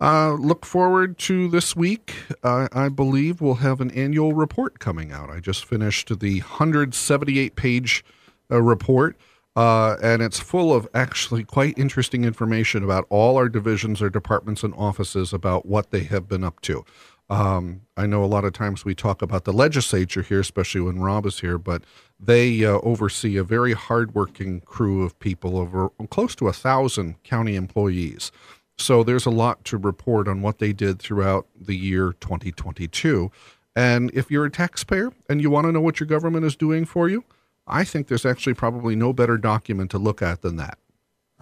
[SPEAKER 11] uh, look forward to this week. Uh, I believe we'll have an annual report coming out. I just finished the 178 page uh, report. Uh, and it's full of actually quite interesting information about all our divisions, our departments, and offices about what they have been up to. Um, I know a lot of times we talk about the legislature here, especially when Rob is here, but they uh, oversee a very hardworking crew of people, over close to a thousand county employees. So there's a lot to report on what they did throughout the year 2022. And if you're a taxpayer and you want to know what your government is doing for you, I think there's actually probably no better document to look at than that.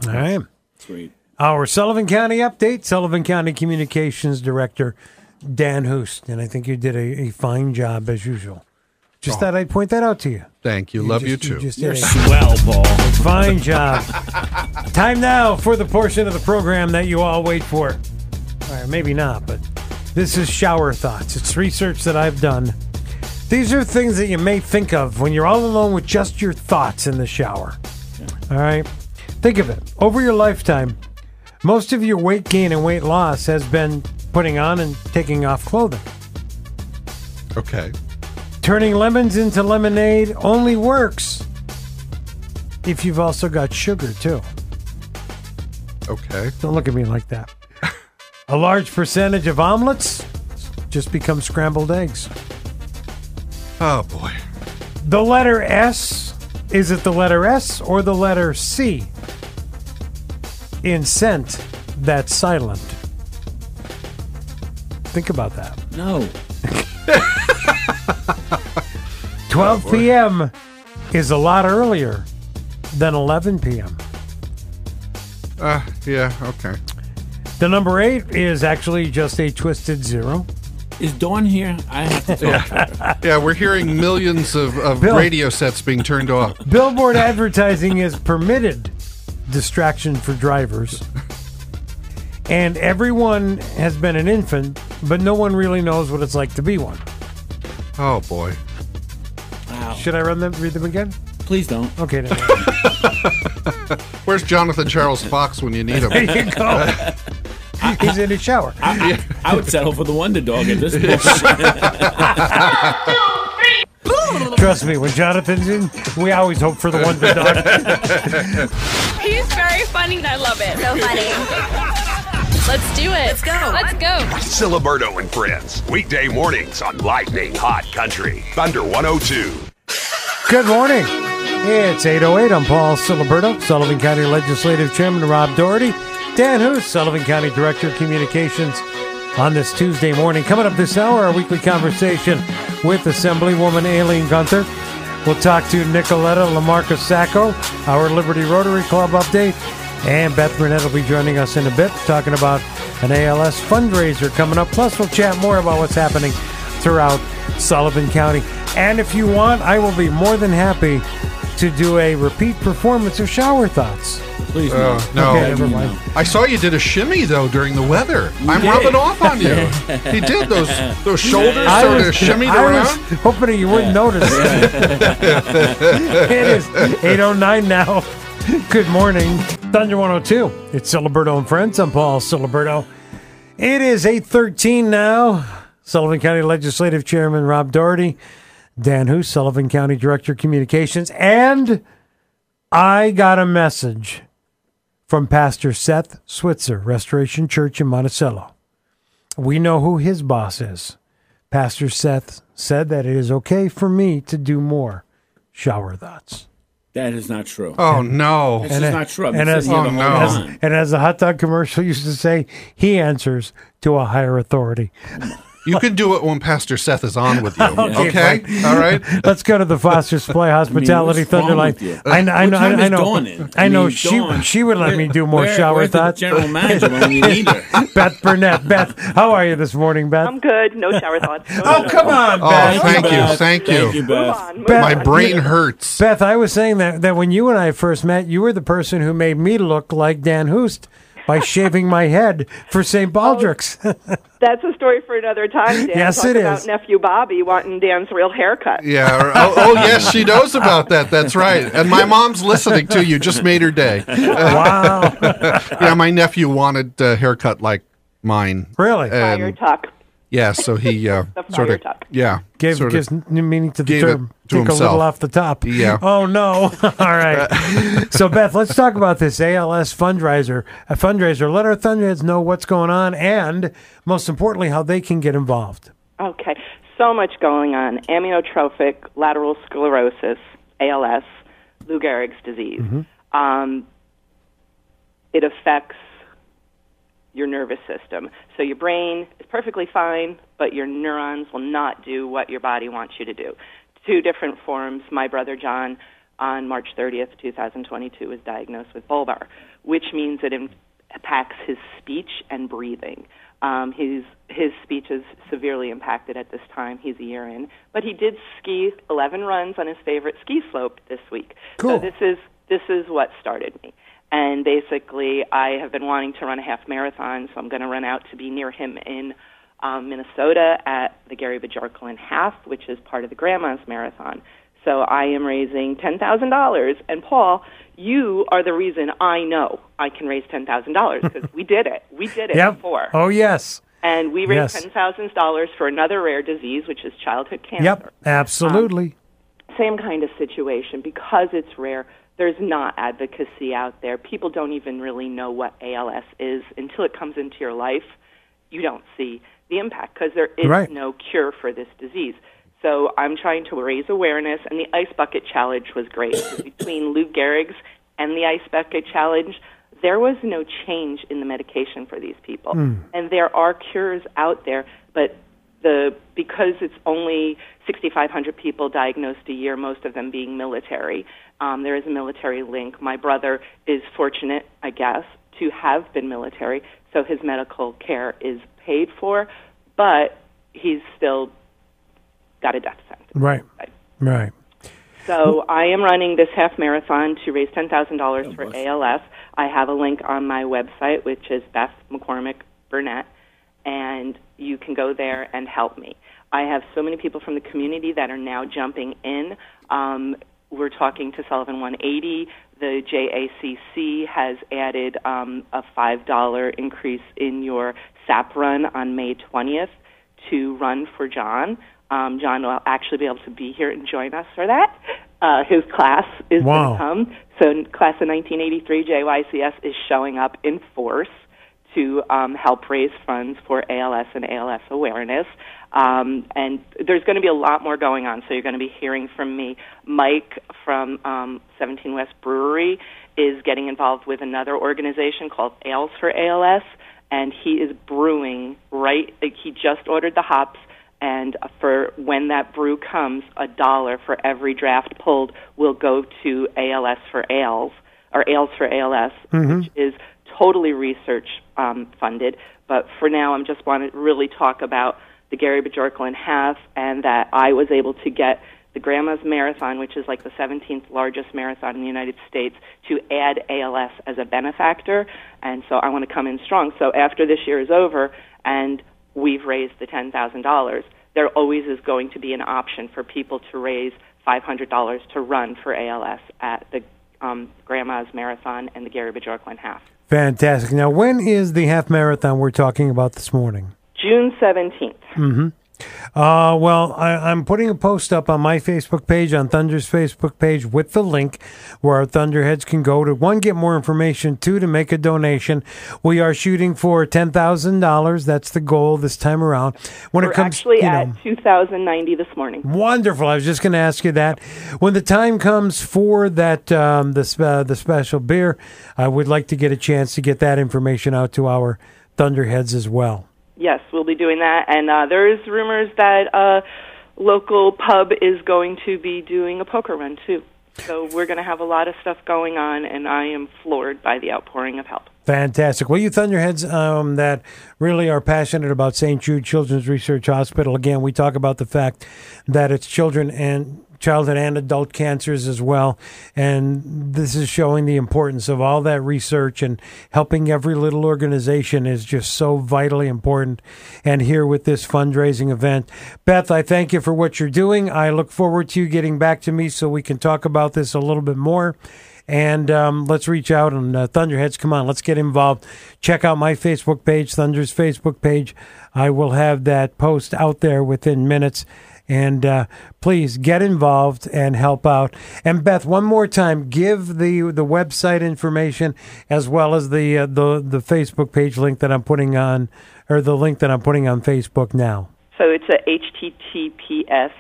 [SPEAKER 10] All right.
[SPEAKER 4] Sweet.
[SPEAKER 10] Our Sullivan County update, Sullivan County Communications Director Dan Hust. And I think you did a, a fine job as usual. Just
[SPEAKER 11] Oh.
[SPEAKER 10] thought I'd point that out to you.
[SPEAKER 11] Thank you. Love you
[SPEAKER 10] just- you
[SPEAKER 11] too.
[SPEAKER 10] just
[SPEAKER 4] You're swell, Paul.
[SPEAKER 10] Fine job. Time now for the portion of the program that you all wait for. Or maybe not, but this is Shower Thoughts. It's research that I've done. These are things that you may think of when you're all alone with just your thoughts in the shower. All right? Think of it. Over your lifetime, most of your weight gain and weight loss has been putting on and taking off clothing.
[SPEAKER 11] Okay.
[SPEAKER 10] Turning lemons into lemonade only works if you've also got sugar, too.
[SPEAKER 11] Okay.
[SPEAKER 10] Don't look at me like that. A large percentage of omelets just become scrambled eggs.
[SPEAKER 11] Oh boy.
[SPEAKER 10] The letter S, is it the letter S or the letter C? In scent, that's silent. Think about that.
[SPEAKER 4] No.
[SPEAKER 10] 12 p.m. is a lot earlier than 11 p.m.
[SPEAKER 11] Uh, yeah, okay.
[SPEAKER 10] The number eight is actually just a twisted zero.
[SPEAKER 4] Is Dawn here? I have to talk to.
[SPEAKER 11] Yeah, we're hearing millions of, of
[SPEAKER 10] Bill.
[SPEAKER 11] radio sets being turned off.
[SPEAKER 10] Billboard advertising is permitted distraction for drivers. And everyone has been an infant, but no one really knows what it's like to be one.
[SPEAKER 11] Oh boy.
[SPEAKER 4] Wow.
[SPEAKER 10] Should I run them read them again?
[SPEAKER 4] Please don't.
[SPEAKER 10] Okay, then.
[SPEAKER 11] Where's Jonathan Charles Fox when you need him?
[SPEAKER 10] there you go. He's in his shower.
[SPEAKER 4] I, I, I would settle for the Wonder Dog at this point.
[SPEAKER 10] Trust me, when Jonathan's in, we always hope for the wonder dog.
[SPEAKER 13] He's very funny and I love it.
[SPEAKER 8] So funny.
[SPEAKER 13] Let's do it. Let's go. Let's go.
[SPEAKER 9] Siliberto and Friends. Weekday mornings on Lightning Hot Country. Thunder 102.
[SPEAKER 10] Good morning. It's 808. I'm Paul Siliberto, Sullivan County Legislative Chairman Rob Doherty, Dan Hust, Sullivan County Director of Communications on this Tuesday morning. Coming up this hour, our weekly conversation with Assemblywoman Aileen Gunther. We'll talk to Nicoletta Lamarca Sacco, our Liberty Rotary Club update, and Beth Bernitt will be joining us in a bit, talking about an ALS fundraiser coming up. Plus, we'll chat more about what's happening throughout Sullivan County. And if you want, I will be more than happy to do a repeat performance of Shower Thoughts.
[SPEAKER 4] Please
[SPEAKER 11] Oh, no.
[SPEAKER 10] Okay, never mind.
[SPEAKER 11] I saw you did a shimmy though during the weather. I'm
[SPEAKER 4] did.
[SPEAKER 11] rubbing off on you. he did those those shoulders
[SPEAKER 10] I
[SPEAKER 11] sort of
[SPEAKER 10] was,
[SPEAKER 11] shimmied
[SPEAKER 10] I
[SPEAKER 11] around.
[SPEAKER 10] was hoping you wouldn't notice. it is 8.09 now. Good morning. Thunder 102. It's Siliberto and Friends. I'm Paul Siliberto. It is 8.13 now. Sullivan County Legislative Chairman Rob Doherty. Dan Hust, Sullivan County Director of Communications. And I got a message from Pastor Seth Switzer, Restoration Church in Monticello. We know who his boss is. Pastor Seth said that it is okay for me to do more shower thoughts.
[SPEAKER 4] That is not true.
[SPEAKER 11] Oh no.
[SPEAKER 4] That's just not true.
[SPEAKER 10] And as,
[SPEAKER 4] sitting here oh, the
[SPEAKER 11] oh, no.
[SPEAKER 10] as- and as the hot dog commercial used to say, he answers to a higher authority.
[SPEAKER 11] You can do it when Pastor Seth is on with you.
[SPEAKER 10] Okay,
[SPEAKER 11] okay? All right.
[SPEAKER 10] Let's go to the Foster Supply Hospitality
[SPEAKER 4] what's wrong
[SPEAKER 10] Thunderline.
[SPEAKER 4] with you?
[SPEAKER 10] I, know- I know,
[SPEAKER 4] time
[SPEAKER 10] I know, I
[SPEAKER 4] I
[SPEAKER 10] know.
[SPEAKER 4] mean,
[SPEAKER 10] she
[SPEAKER 4] Dawn.
[SPEAKER 10] she would let me do more
[SPEAKER 4] Where-
[SPEAKER 10] shower
[SPEAKER 4] where's the
[SPEAKER 10] thoughts.
[SPEAKER 4] general manager when you need her?
[SPEAKER 10] Beth Bernitt. Beth, how are you this morning, Beth?
[SPEAKER 14] I'm good. No shower thoughts. No,
[SPEAKER 10] oh,
[SPEAKER 14] no,
[SPEAKER 10] come
[SPEAKER 14] no.
[SPEAKER 10] on,
[SPEAKER 11] Oh,
[SPEAKER 10] Beth.
[SPEAKER 11] thank you,
[SPEAKER 4] Beth.
[SPEAKER 11] thank you.
[SPEAKER 4] Thank you,
[SPEAKER 14] Move
[SPEAKER 4] Beth.
[SPEAKER 14] on. Move
[SPEAKER 10] Beth,
[SPEAKER 14] on.
[SPEAKER 11] My brain hurts.
[SPEAKER 10] Beth, I was saying that, that when you and I first met, you were the person who made me look like Dan Hust by shaving my head for St. Oh, Baldrick's.
[SPEAKER 14] That's a story for another time, Dan.
[SPEAKER 10] Yes,
[SPEAKER 14] Talk
[SPEAKER 10] it
[SPEAKER 14] about
[SPEAKER 10] is.
[SPEAKER 14] nephew Bobby wanting Dan's real haircut.
[SPEAKER 11] Yeah. or- Oh, oh, yes, she knows about that. That's right. And my mom's listening to you. Just made her day.
[SPEAKER 10] wow.
[SPEAKER 11] yeah, my nephew wanted a haircut like mine.
[SPEAKER 10] Really?
[SPEAKER 14] Fire tuck.
[SPEAKER 11] Yeah, so he uh, sort of yeah
[SPEAKER 10] Gave,
[SPEAKER 11] sort
[SPEAKER 10] gives
[SPEAKER 11] of,
[SPEAKER 10] new meaning to the
[SPEAKER 11] gave it
[SPEAKER 10] term.
[SPEAKER 11] to
[SPEAKER 10] Take a
[SPEAKER 11] himself.
[SPEAKER 10] little off the top.
[SPEAKER 11] Yeah.
[SPEAKER 10] Oh no! All right. so Beth, let's talk about this ALS fundraiser. A fundraiser. Let our thunderheads know what's going on, and most importantly, how they can get involved.
[SPEAKER 14] Okay. So much going on. Amyotrophic lateral sclerosis, ALS, Lou Gehrig's disease. Um, it affects your nervous system. So your brain is perfectly fine, but your neurons will not do what your body wants you to do. Two different forms. My brother John, on March 30th, 2022, was diagnosed with bulbar, which means it impacts his speech and breathing. Um, his his speech is severely impacted at this time. He's a year in, but he did ski 11 runs on his favorite ski slope this week.
[SPEAKER 10] Cool.
[SPEAKER 14] So this is this is what started me. And basically, I have been wanting to run a half marathon, so I'm going to run out to be near him in um, Minnesota at the Garry Bjorklund Half, which is part of the Grandma's Marathon. So I am raising ten thousand dollars, and Paul, you are the reason I know I can raise ten thousand dollars because we did it. We did it
[SPEAKER 10] Yep.
[SPEAKER 14] before,
[SPEAKER 10] Oh yes.
[SPEAKER 14] and we raised
[SPEAKER 10] Yes.
[SPEAKER 14] ten thousand dollars for another rare disease, which is childhood cancer
[SPEAKER 10] Yep. Absolutely.
[SPEAKER 14] same kind of situation because it's rare there's not advocacy out there. People don't even really know what als is until it comes into your life. You don't see the impact because there is
[SPEAKER 10] Right.
[SPEAKER 14] no cure for this disease. So i'm trying to raise awareness and the ice bucket challenge was great. Between lou gehrig's and the ice bucket challenge there was no change in the medication for these people. Hmm. And there are cures out there but the because it's only 6,500 people diagnosed a year, most of them being military. Um, there is a military link. My brother is fortunate, I guess, to have been military, so his medical care is paid for, but he's still got a death sentence.
[SPEAKER 10] Right. Right.
[SPEAKER 14] So I am running this half marathon to raise ten thousand dollars for ALS. I have a link on my website, which is Beth McCormick Bernitt, and you can go there and help me. I have so many people from the community that are now jumping in. Um, we're talking to Sullivan 180. The JACC has added um, a $5 increase in your SAP run on May 20th to run for John. Um, John will actually be able to be here and join us for that. Uh, his class is
[SPEAKER 10] Wow.
[SPEAKER 14] going to come. So, class of 1983, JYCS is showing up in force to um, help raise funds for ALS and ALS awareness. Um, and there's going to be a lot more going on. So you're going to be hearing from me. Mike from um, 17 West Brewery is getting involved with another organization called Ales for ALS, and he is brewing right. He just ordered the hops, and for when that brew comes, a dollar for every draft pulled will go to ALS for Ales or Ales for ALS, which is totally research um, funded. But for now, I'm just want to really talk about the Garry Bjorklund half, and that I was able to get the Grandma's Marathon, which is like the 17th largest marathon in the United States, to add ALS as a benefactor. And so I want to come in strong. So after this year is over and we've raised the $10,000, there always is going to be an option for people to raise $500 to run for ALS at the um, Grandma's Marathon and the Garry Bjorklund half.
[SPEAKER 10] Fantastic. Now, when is the half marathon we're talking about this morning?
[SPEAKER 14] June 17th.
[SPEAKER 10] Mm-hmm. Uh, well, I, I'm putting a post up on my Facebook page, on Thunder's Facebook page, with the link where our Thunderheads can go to one, get more information, two, to make a donation. We are shooting for ten thousand dollars. That's the goal this time around. When
[SPEAKER 14] We're
[SPEAKER 10] it comes,
[SPEAKER 14] actually
[SPEAKER 10] you
[SPEAKER 14] at
[SPEAKER 10] know,
[SPEAKER 14] 2,090 this morning.
[SPEAKER 10] Wonderful. I was just going to ask you that. When the time comes for that um, the uh, the special beer, I would like to get a chance to get that information out to our Thunderheads as well.
[SPEAKER 14] Yes, we'll be doing that. And uh, there's rumors that a local pub is going to be doing a poker run too. So we're going to have a lot of stuff going on, and I am floored by the outpouring of help.
[SPEAKER 10] Fantastic. Well, you Thunderheads um, that really are passionate about St. Jude Children's Research Hospital. Again, we talk about the fact that it's children and childhood and adult cancers as well. And this is showing the importance of all that research and helping every little organization is just so vitally important. And here with this fundraising event, Beth, I thank you for what you're doing. I look forward to you getting back to me so we can talk about this a little bit more. And um, let's reach out and uh, Thunderheads, come on, let's get involved. Check out my Facebook page, Thunder's Facebook page. I will have that post out there within minutes. And uh, please get involved and help out. And Beth, one more time, give the the website information as well as the uh, the the Facebook page link that I'm putting on, or the link that I'm putting on Facebook now.
[SPEAKER 14] So it's a HTTPS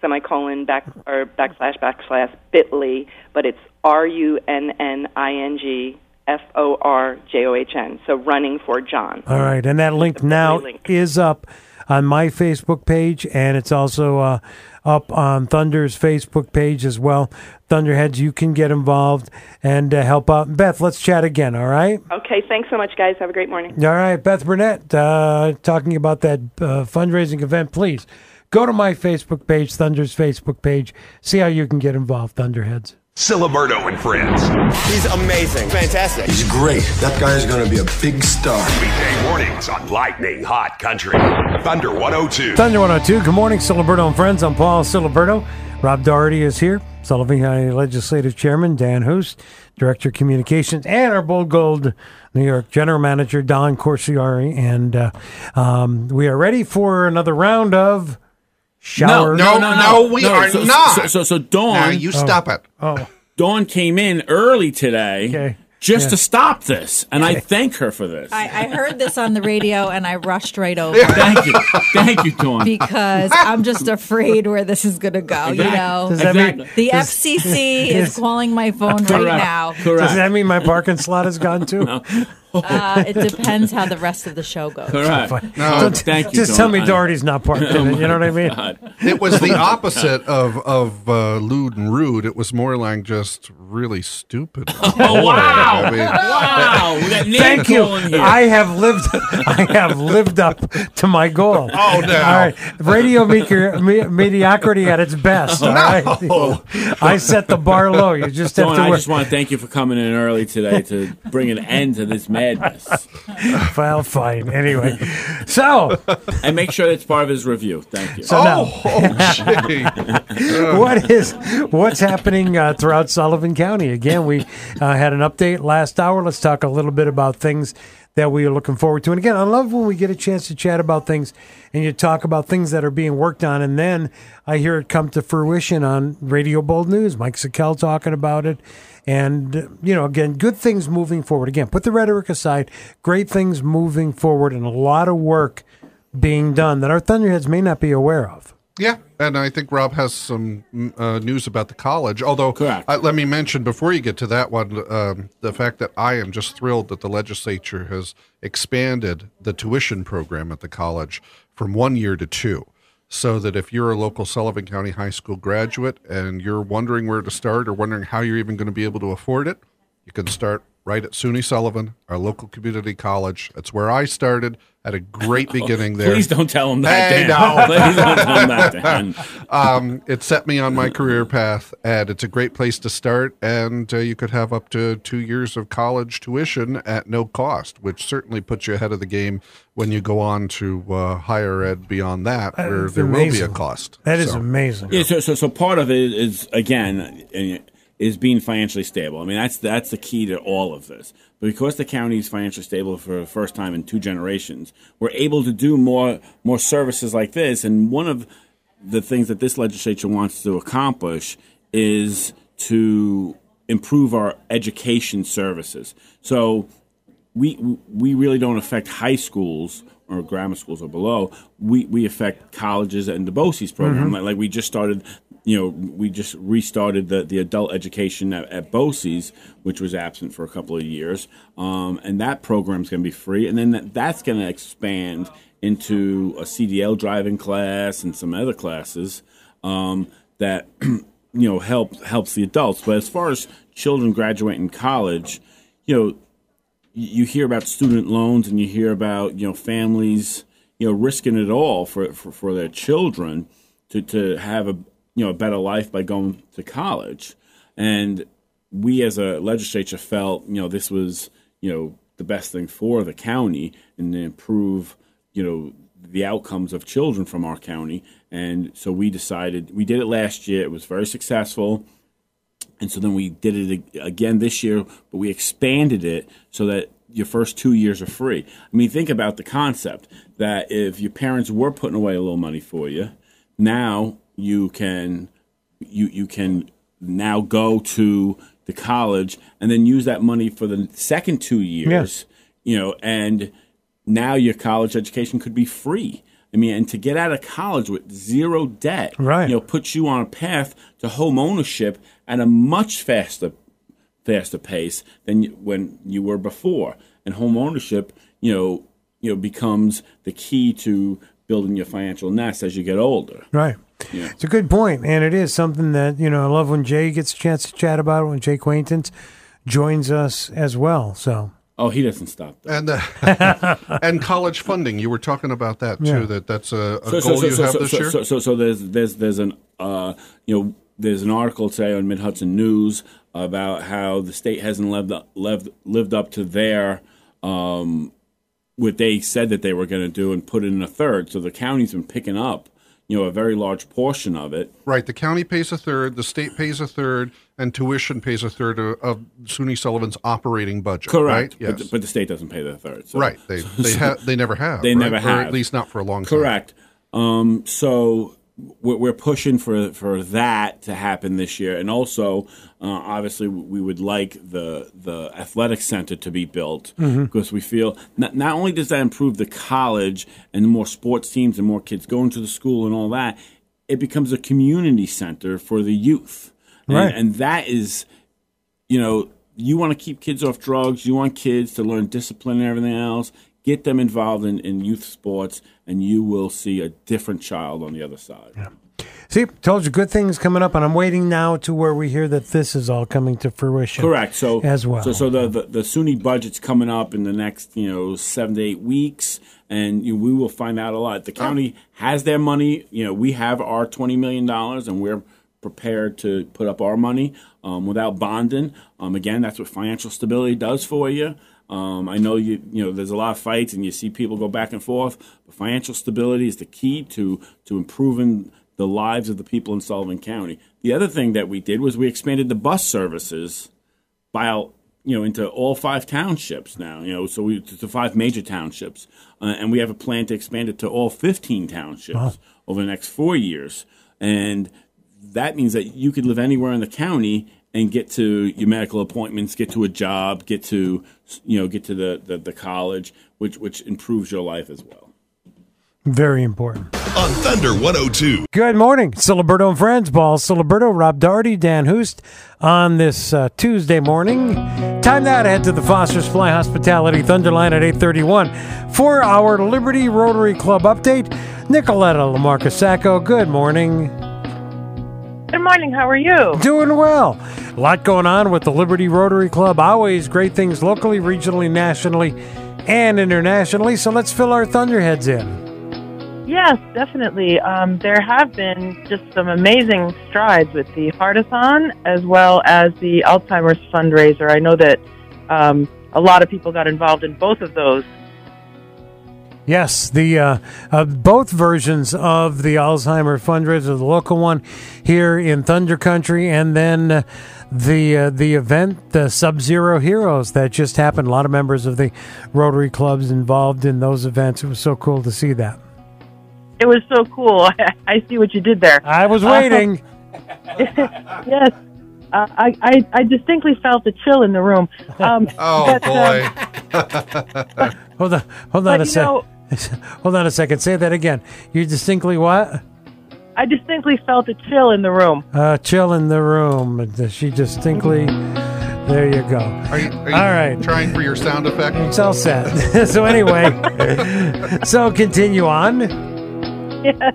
[SPEAKER 14] semicolon back or backslash backslash Bitly, but it's R U N N I N G F O R J O H N. So running for John.
[SPEAKER 10] All right, and that link now
[SPEAKER 14] link.
[SPEAKER 10] is up on my Facebook page, and it's also uh, up on Thunder's Facebook page as well. Thunderheads, you can get involved and uh, help out. Beth, let's chat again. All right.
[SPEAKER 14] Okay, thanks so much, guys. Have a great morning.
[SPEAKER 10] All right, Beth Bernitt, uh, talking about that uh, fundraising event. Please go to my Facebook page, Thunder's Facebook page. See how you can get involved, Thunderheads.
[SPEAKER 9] Siliberto and friends.
[SPEAKER 15] He's amazing. Fantastic.
[SPEAKER 16] He's great. That guy's going to be a big star.
[SPEAKER 9] Weekday mornings on Lightning Hot Country. Thunder 102.
[SPEAKER 10] Thunder 102. Good morning, Siliberto and friends. I'm Paul Siliberto. Rob Doherty is here. Sullivan County Legislative Chairman Dan Hust, Director of Communications, and our Bold Gold New York General Manager Dawn Corsiari. And uh, um, we are ready for another round of shower.
[SPEAKER 11] No, no, no, we are
[SPEAKER 4] so,
[SPEAKER 11] not.
[SPEAKER 4] So, so, so Dawn.
[SPEAKER 11] Now you stop it.
[SPEAKER 10] Oh, oh.
[SPEAKER 4] Dawn came in early today
[SPEAKER 10] Okay.
[SPEAKER 4] just
[SPEAKER 10] Yeah.
[SPEAKER 4] to stop this, and I thank her for this.
[SPEAKER 17] I, I heard this on the radio and I rushed right over
[SPEAKER 4] Thank you, thank you, Dawn.
[SPEAKER 17] because I'm just afraid where this is going to go. You know,
[SPEAKER 10] Does that mean-
[SPEAKER 17] the
[SPEAKER 10] does-
[SPEAKER 17] FCC
[SPEAKER 10] is-
[SPEAKER 17] is calling my phone right
[SPEAKER 4] Correct.
[SPEAKER 17] now.
[SPEAKER 10] Does that mean my parking slot is gone too?
[SPEAKER 17] Uh, it depends how the rest of the show goes.
[SPEAKER 4] All right.
[SPEAKER 11] No,
[SPEAKER 10] Don't-
[SPEAKER 11] thank you,
[SPEAKER 10] Just tell me
[SPEAKER 11] Dawn.
[SPEAKER 10] Doherty's not part of it. You know what I mean?
[SPEAKER 11] It was the opposite of of uh, lewd and rude. It was more like just really stupid.
[SPEAKER 4] Oh, wow.
[SPEAKER 11] I mean,
[SPEAKER 4] Wow. We got name
[SPEAKER 10] Thank you.
[SPEAKER 4] calling here.
[SPEAKER 10] I have lived. I have lived up to my goal.
[SPEAKER 11] Oh, no.
[SPEAKER 10] All right, radio meeker, me, mediocrity at its best. All right, I set the bar low. You just have
[SPEAKER 4] Dawn,
[SPEAKER 10] to
[SPEAKER 4] I
[SPEAKER 10] work.
[SPEAKER 4] just want to thank you for coming in early today to bring an end to this madness.
[SPEAKER 10] Well, fine. Anyway, so
[SPEAKER 4] And make sure that's part of his review. Thank you.
[SPEAKER 10] So now-
[SPEAKER 11] oh, gee.
[SPEAKER 10] what is what's happening uh, throughout Sullivan County? Again, we uh, had an update last hour. Let's talk a little bit about things that we are looking forward to. And again, I love when we get a chance to chat about things and you talk about things that are being worked on, and then I hear it come to fruition on Radio Bold News. Mike Sakel talking about it. And, you know, again, good things moving forward. Again, put the rhetoric aside. Great things moving forward and a lot of work being done that our Thunderheads may not be aware of.
[SPEAKER 11] Yeah, and I think Rob has some mm, uh, news about the college. Although,
[SPEAKER 4] Correct.
[SPEAKER 11] Uh, let me mention before you get to that one um, the fact that I am just thrilled that the legislature has expanded the tuition program at the college from one year to two. So that if you're a local Sullivan County High School graduate and you're wondering where to start or wondering how you're even going to be able to afford it, you can start right at SUNY Sullivan, our local community college. That's where I started. Had a great beginning there.
[SPEAKER 4] Please don't tell him that.
[SPEAKER 11] Hey,
[SPEAKER 4] Dan.
[SPEAKER 11] no.
[SPEAKER 4] Please don't tell him that. Dan.
[SPEAKER 11] um, it set me on my career path, and it's a great place to start. And uh, you could have up to two years of college tuition at no cost, which certainly puts you ahead of the game when you go on to uh, higher ed beyond that,
[SPEAKER 10] That
[SPEAKER 11] where
[SPEAKER 10] is
[SPEAKER 11] there will be a cost.
[SPEAKER 10] That is
[SPEAKER 11] So-
[SPEAKER 10] amazing.
[SPEAKER 4] Yeah, so, so so part of it is again uh, is being financially stable. I mean that's that's the key to all of this. Because the county is financially stable for the first time in two generations, we're able to do more more services like this. And one of the things that this legislature wants to accomplish is to improve our education services. So we we really don't affect high schools or grammar schools or below. We we affect colleges and the BOCES program.
[SPEAKER 18] Mhm.
[SPEAKER 4] Like, like we just started, you know, we just restarted the, the adult education at, at BOCES, which was absent for a couple of years. Um, and that program's going to be free. And then that, that's going to expand into a CDL driving class and some other classes um, that you know help helps the adults. But as far as children graduating college, you know, you hear about student loans and you hear about you know families you know risking it all for for, for their children to, to have a you know a better life by going to college. And we as a legislature felt you know this was you know the best thing for the county and to improve you know the outcomes of children from our county. And so we decided we did it last year. It was very successful. And so then we did it again this year, but we expanded it so that your first two years are free. I mean, think about the concept that if your parents were putting away a little money for you, now you can you you can now go to the college and then use that money for the second two years. You know, and now your college education could be free. I mean, and to get out of college with zero debt,
[SPEAKER 10] Right.
[SPEAKER 4] You know, puts you on a path to home ownership at a much faster, faster pace than you, when you were before. And home ownership, you know, you know, becomes the key to building your financial nest as you get older.
[SPEAKER 10] Right.
[SPEAKER 4] Yeah.
[SPEAKER 10] It's a good point, and it is something that you know. I love when Jay gets a chance to chat about it. When Jay Quaintance joins us as well. So
[SPEAKER 4] Oh, he doesn't stop.
[SPEAKER 11] And uh, and college funding, you were talking about that too.
[SPEAKER 10] Yeah.
[SPEAKER 11] That that's a, a
[SPEAKER 4] so,
[SPEAKER 11] goal
[SPEAKER 4] so,
[SPEAKER 11] you
[SPEAKER 4] so,
[SPEAKER 11] have
[SPEAKER 4] so,
[SPEAKER 11] this
[SPEAKER 4] so,
[SPEAKER 11] year.
[SPEAKER 4] So, so, so there's there's there's an uh, you know there's an article today on Mid Hudson News about how the state hasn't lived up, lived lived up to their um, what they said that they were going to do and put in a third. So the county's been picking up you know a very large portion of it.
[SPEAKER 11] Right. The county pays a third, the state pays a third, and tuition pays a third of, of SUNY Sullivan's operating budget.
[SPEAKER 4] Correct.
[SPEAKER 11] Right? Yes.
[SPEAKER 4] But, but the state doesn't pay the third. So.
[SPEAKER 11] right. They they ha- they never have.
[SPEAKER 4] They
[SPEAKER 11] right?
[SPEAKER 4] never
[SPEAKER 11] Or
[SPEAKER 4] have.
[SPEAKER 11] at least not for a long time.
[SPEAKER 4] Correct. Um, so we're, we're pushing for for that to happen this year, and also uh, obviously we would like the the athletic center to be built
[SPEAKER 10] Mhm.
[SPEAKER 4] because we feel not, not only does that improve the college and more sports teams and more kids going to the school and all that, it becomes a community center for the youth, And-
[SPEAKER 10] Right.
[SPEAKER 4] and that is you know you want to keep kids off drugs, you want kids to learn discipline and everything else, get them involved in, in youth sports, and you will see a different child on the other side. Yeah.
[SPEAKER 10] See, told you good things coming up, and I'm waiting now to where we hear that this is all coming to fruition.
[SPEAKER 4] Correct. So
[SPEAKER 10] as well.
[SPEAKER 4] So, so the, the the SUNY budget's coming up in the next you know seven to eight weeks, and you know, we will find out a lot. The county has their money. You know, we have our twenty million dollars, and we're prepared to put up our money um, without bonding. Um, again, that's what financial stability does for you. Um, I know you you know there's a lot of fights, and you see people go back and forth. But financial stability is the key to to improving the lives of the people in Sullivan County. The other thing that we did was we expanded the bus services by you know into all five townships now. You know, so we to five major townships, uh, and we have a plan to expand it to all 15 townships
[SPEAKER 10] Wow.
[SPEAKER 4] over the next four years. And that means that you could live anywhere in the county and get to your medical appointments, get to a job, get to you know get to the the, the college, which which improves your life as well.
[SPEAKER 10] Very important.
[SPEAKER 9] On Thunder 102.
[SPEAKER 10] Good morning, Siliberto and Friends. Paul Siliberto, Rob Doherty, Dan Hust on this uh, Tuesday morning. Time now to head to the Foster Supply Hospitality Thunderline at 831 for our Liberty Rotary Club update. Nicoletta Lamarca Sacco, good morning.
[SPEAKER 18] Good morning. How are you?
[SPEAKER 10] Doing well. A lot going on with the Liberty Rotary Club. Always great things locally, regionally, nationally, and internationally. So let's fill our Thunderheads in.
[SPEAKER 18] Yes, definitely. Um, there have been just some amazing strides with the Heartathon as well as the Alzheimer's fundraiser. I know that um, a lot of people got involved in both of those.
[SPEAKER 10] Yes, the uh, uh, both versions of the Alzheimer fundraiser, the local one here in Thunder Country, and then uh, the uh, the event, the Sub Zero Heroes, that just happened. A lot of members of the Rotary clubs involved in those events. It was so cool to see that.
[SPEAKER 18] It was so cool. I, I see what you did there.
[SPEAKER 10] I was
[SPEAKER 18] Uh,
[SPEAKER 10] waiting.
[SPEAKER 18] yes. Uh, I, I, I distinctly felt the chill in the room. Um,
[SPEAKER 11] Oh
[SPEAKER 18] but,
[SPEAKER 11] boy.
[SPEAKER 18] um,
[SPEAKER 10] hold on, hold on
[SPEAKER 18] But,
[SPEAKER 10] a
[SPEAKER 18] you
[SPEAKER 10] sec.
[SPEAKER 18] know-
[SPEAKER 10] hold on a second. Say that again. You distinctly what?
[SPEAKER 18] I distinctly felt a chill in the room.
[SPEAKER 10] Uh, chill in the room. She distinctly. There you go.
[SPEAKER 11] Are you, are you
[SPEAKER 10] All right.
[SPEAKER 11] trying for your sound effect?
[SPEAKER 10] It's all set. so anyway, so continue on.
[SPEAKER 18] Yes.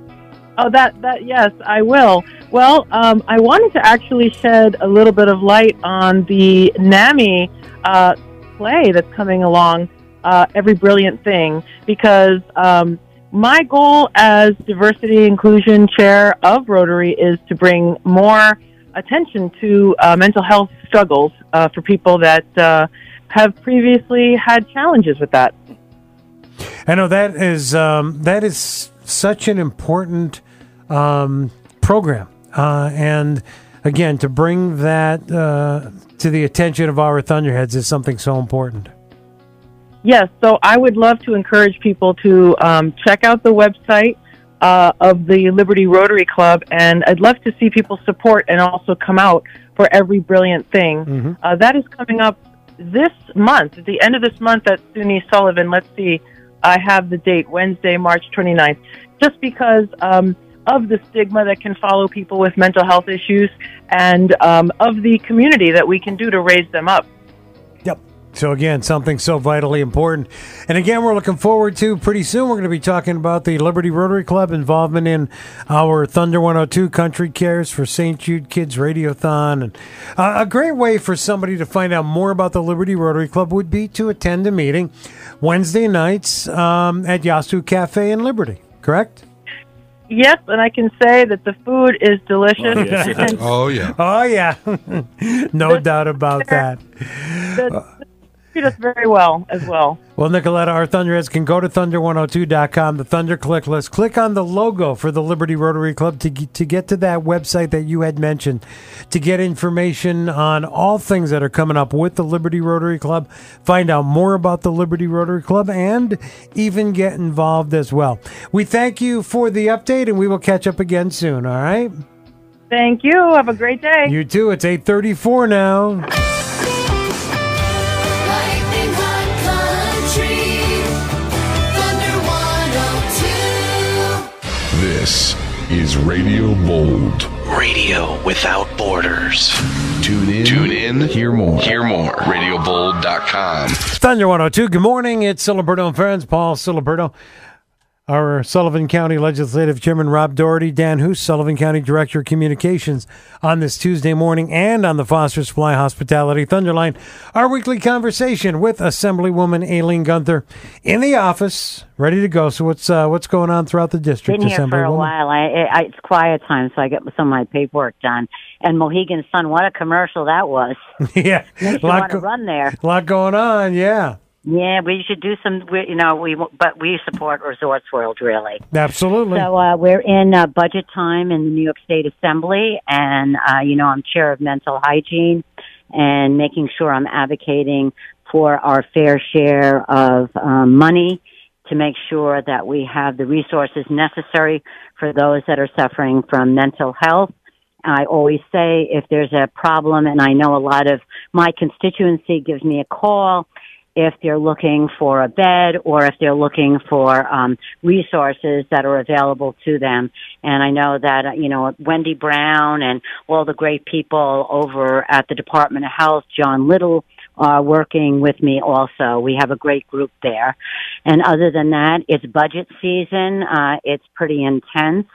[SPEAKER 18] Oh, that that yes, I will. Well, um, I wanted to actually shed a little bit of light on the NAMI uh, play that's coming along. Uh, Every brilliant thing, because um, my goal as diversity inclusion chair of Rotary is to bring more attention to uh, mental health struggles uh, for people that uh, have previously had challenges with that.
[SPEAKER 10] I know that is um, that is such an important um, program, uh, and again, to bring that uh, to the attention of our Thunderheads is something so important.
[SPEAKER 18] Yes, so I would love to encourage people to um, check out the website uh, of the Liberty Rotary Club, and I'd love to see people support and also come out for every brilliant thing. Uh, that is coming up this month, at the end of this month at SUNY Sullivan. Let's see, I have the date, Wednesday, March 29th, just because um, of the stigma that can follow people with mental health issues and um, of the community that we can do to raise them up.
[SPEAKER 10] Yep. So again, something so vitally important. And again, we're looking forward to pretty soon. We're going to be talking about the Liberty Rotary Club involvement in our Thunder 102 Country Cares for St. Jude Kids Radiothon. And uh, a great way for somebody to find out more about the Liberty Rotary Club would be to attend a meeting Wednesday nights um, at Yasu Cafe in Liberty. Correct?
[SPEAKER 18] Yes, and I can say that the food is delicious.
[SPEAKER 10] Oh, yes, it
[SPEAKER 18] and
[SPEAKER 10] is.
[SPEAKER 11] Oh yeah.
[SPEAKER 10] Oh yeah, no doubt about that.
[SPEAKER 18] the- treat us very well as well.
[SPEAKER 10] Well, Nicoletta, our Thunderheads can go to thunder102.com, the Thunder click list. Click on the logo for the Liberty Rotary Club to, to get to that website that you had mentioned, to get information on all things that are coming up with the Liberty Rotary Club, find out more about the Liberty Rotary Club, and even get involved as well. We thank you for the update, and we will catch up again soon, all right?
[SPEAKER 18] Thank you. Have a great day.
[SPEAKER 10] You too. It's 834 now.
[SPEAKER 12] This is Radio Bold.
[SPEAKER 19] Radio without borders.
[SPEAKER 12] Tune in. Tune in. Hear more. Hear more. RadioBold.com.
[SPEAKER 10] Thunder 102. Good morning. It's Siliberto and Friends. Paul Siliberto. Our Sullivan County Legislative Chairman Rob Doherty, Dan Hust, Sullivan County Director of Communications, on this Tuesday morning and on the Foster Supply Hospitality Thunderline. Our weekly conversation with Assemblywoman Aileen Gunther in the office, ready to go. So what's uh, what's going on throughout the district?
[SPEAKER 20] Been here for a while. I, I it's quiet time, so I get some of my paperwork done. And Mohegan Sun, what a commercial that was!
[SPEAKER 10] yeah,
[SPEAKER 20] Makes
[SPEAKER 10] lot go-
[SPEAKER 20] run there.
[SPEAKER 10] lot going on. Yeah,
[SPEAKER 20] Yeah, we should do some. we- You know, we but we support Resorts World really.
[SPEAKER 10] absolutely.
[SPEAKER 20] So uh, we're in uh, budget time in the New York State Assembly, and uh, you know I'm chair of mental hygiene, and making sure I'm advocating for our fair share of um, money to make sure that we have the resources necessary for those that are suffering from mental health. I always say if there's a problem, and I know a lot of my constituency gives me a call if they're looking for a bed or if they're looking for um, resources that are available to them. And I know that, uh, you know, Wendy Brown and all the great people over at the Department of Health, John Little, are working with me also. We have a great group there. And other than that, it's budget season. Uh, it's pretty intense.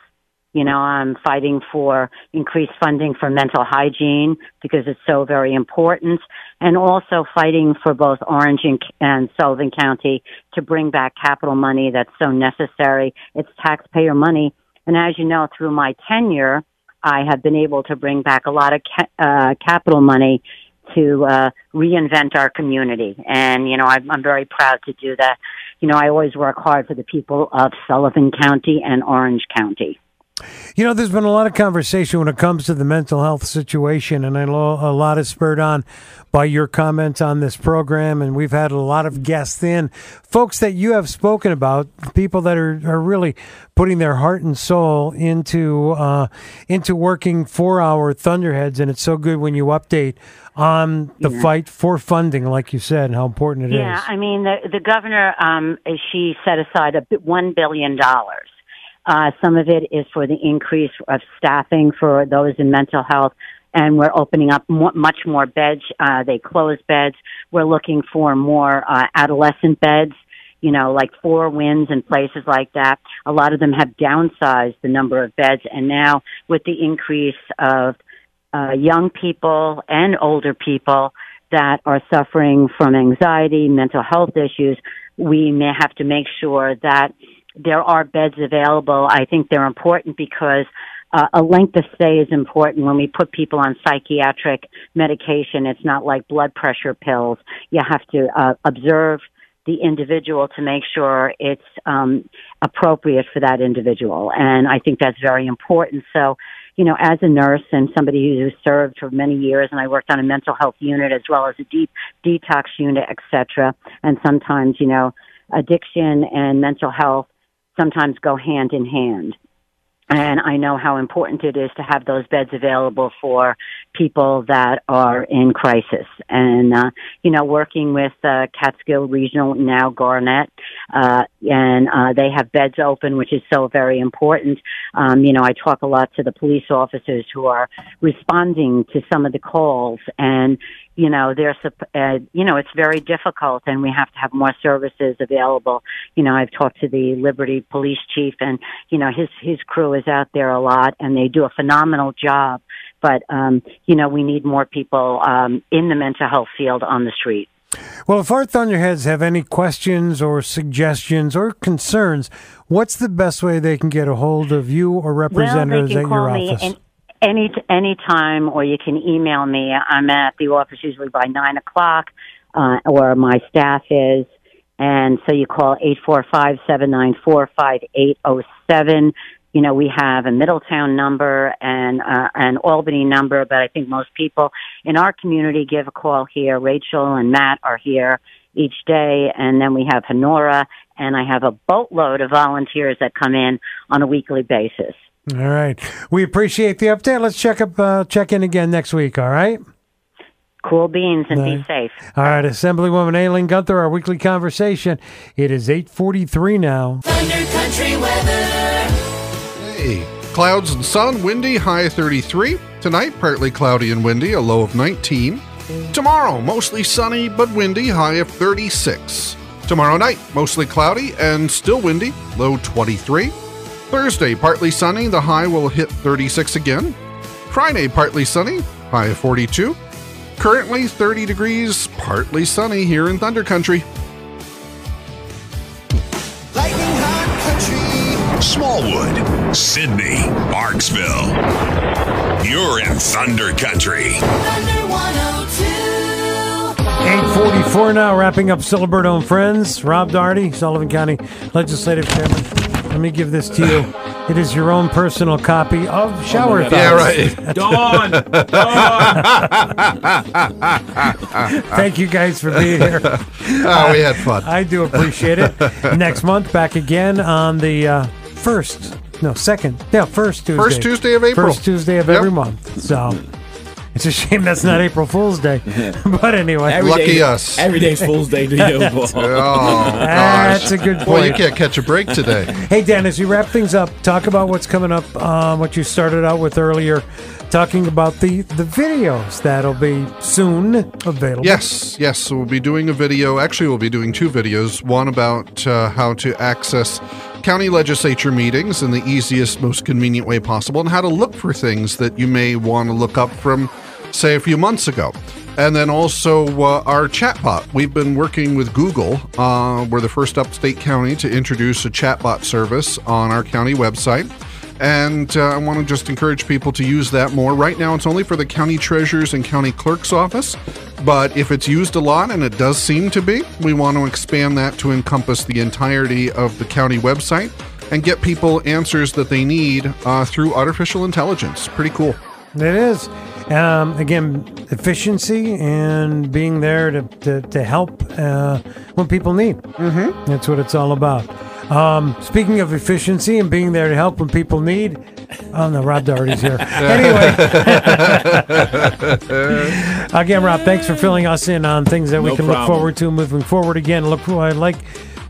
[SPEAKER 20] You know, I'm fighting for increased funding for mental hygiene because it's so very important and also fighting for both Orange and, and Sullivan County to bring back capital money that's so necessary. It's taxpayer money. And as you know, through my tenure, I have been able to bring back a lot of ca- uh, capital money to uh, reinvent our community. And, you know, I'm, I'm very proud to do that. You know, I always work hard for the people of Sullivan County and Orange County.
[SPEAKER 10] You know, there's been a lot of conversation when it comes to the mental health situation, and I know a lot is spurred on by your comments on this program. And we've had a lot of guests in, folks that you have spoken about, people that are, are really putting their heart and soul into uh, into working for our Thunderheads. And it's so good when you update on the
[SPEAKER 20] Yeah.
[SPEAKER 10] fight for funding, like you said, and how important it is.
[SPEAKER 20] yeah, I mean, the, the governor, um, she set aside a $1 billion. Uh, some of it is for the increase of staffing for those in mental health. And we're opening up more, much more beds. Uh, they close beds. We're looking for more uh, adolescent beds, you know, like Four Winds and places like that. A lot of them have downsized the number of beds. And now with the increase of uh, young people and older people that are suffering from anxiety, mental health issues, we may have to make sure that there are beds available. I think they're important because uh, a length of stay is important when we put people on psychiatric medication. It's not like blood pressure pills. You have to uh, observe the individual to make sure it's um, appropriate for that individual. And I think that's very important. So, you know, as a nurse and somebody who served for many years, and I worked on a mental health unit as well as a deep detox unit, et cetera. And sometimes, you know, addiction and mental health sometimes go hand in hand. And I know how important it is to have those beds available for people that are in crisis. And, uh, you know, working with, uh, Catskill Regional, now Garnet, uh, and, uh, they have beds open, which is so very important. Um, you know, I talk a lot to the police officers who are responding to some of the calls and, you know, they're, uh, you know, it's very difficult and we have to have more services available. You know, I've talked to the Liberty police chief and, you know, his, his crew is out there a lot and they do a phenomenal job. But, um, you know, we need more people, um, in the mental health field on the street.
[SPEAKER 10] Well, if our Thunderheads have any questions or suggestions or concerns, what's the best way they can get a hold of you or representatives
[SPEAKER 20] well,
[SPEAKER 10] at your office?
[SPEAKER 20] An- any any time, or you can email me. I'm at the office usually by nine o'clock, uh, or my staff is. And so you call eight four five seven nine four five eight zero seven. You know, we have a Middletown number and uh, an Albany number, but I think most people in our community give a call here. Rachel and Matt are here each day, and then we have Honora, and I have a boatload of volunteers that come in on a weekly basis.
[SPEAKER 10] All right. We appreciate the update. Let's check up uh, check in again next week, all right?
[SPEAKER 20] Cool beans and be safe.
[SPEAKER 10] All right, Assemblywoman Aileen Gunther, our weekly conversation. It is 843 now.
[SPEAKER 3] Thunder Country weather.
[SPEAKER 11] Hey, Clouds and sun, windy, high 33. Tonight, partly cloudy and windy, a low of 19. Tomorrow, mostly sunny but windy, high of 36. Tomorrow night, mostly cloudy and still windy, low 23. Thursday, partly sunny, the high will hit 36 again. Friday, partly sunny, high of 42. Currently 30 degrees, partly sunny here in Thunder Country.
[SPEAKER 9] Lightning High Country, Smallwood, Sidney, Marksville. You're in Thunder Country.
[SPEAKER 10] 844 now, wrapping up Siliberto and Friends. Rob Doherty, Sullivan County Legislative Chairman. Let me give this to you. It is your own personal copy of Shower Thoughts.
[SPEAKER 11] Yeah,
[SPEAKER 10] Thoughts.
[SPEAKER 11] right.
[SPEAKER 4] Dawn!
[SPEAKER 10] Thank you guys for being here.
[SPEAKER 11] Ah, we had fun.
[SPEAKER 10] I do appreciate it. Next month, back again on the uh, first, no, second, yeah, first Tuesday.
[SPEAKER 11] First Tuesday of April.
[SPEAKER 10] First Tuesday of
[SPEAKER 11] Yep.
[SPEAKER 10] every month. So it's a shame that's not April Fool's Day. but anyway.
[SPEAKER 4] Every day- Every day's Fool's Day to you, Paul.
[SPEAKER 11] Oh,
[SPEAKER 10] That's a good
[SPEAKER 11] Boy, you can't catch a break today.
[SPEAKER 10] Hey, Dan, as you wrap things up, talk about what's coming up, um, what you started out with earlier, talking about the, the videos that'll be soon available.
[SPEAKER 11] Yes, yes. So we'll be doing a video. Actually, we'll be doing two videos. One about uh, how to access county legislature meetings in the easiest, most convenient way possible, and how to look for things that you may want to look up from, say, a few months ago. And then also uh, our chatbot. We've been working with Google. Uh, we're the first upstate county to introduce a chatbot service on our county website. And uh, I want to just encourage people to use that more. Right now, it's only for the county treasurer's and county clerk's office. But if it's used a lot, and it does seem to be, we want to expand that to encompass the entirety of the county website and get people answers that they need uh, through artificial intelligence. Pretty cool.
[SPEAKER 10] It is. Um, again, efficiency and being there to, to, to help uh, when people need. Mm-hmm. That's what it's all about. Um, speaking of efficiency and being there to help when people need, oh no, Rob Doherty's here. anyway, again, Rob, thanks for filling us in on things that we
[SPEAKER 4] No
[SPEAKER 10] can look forward to moving forward. Again, look, I like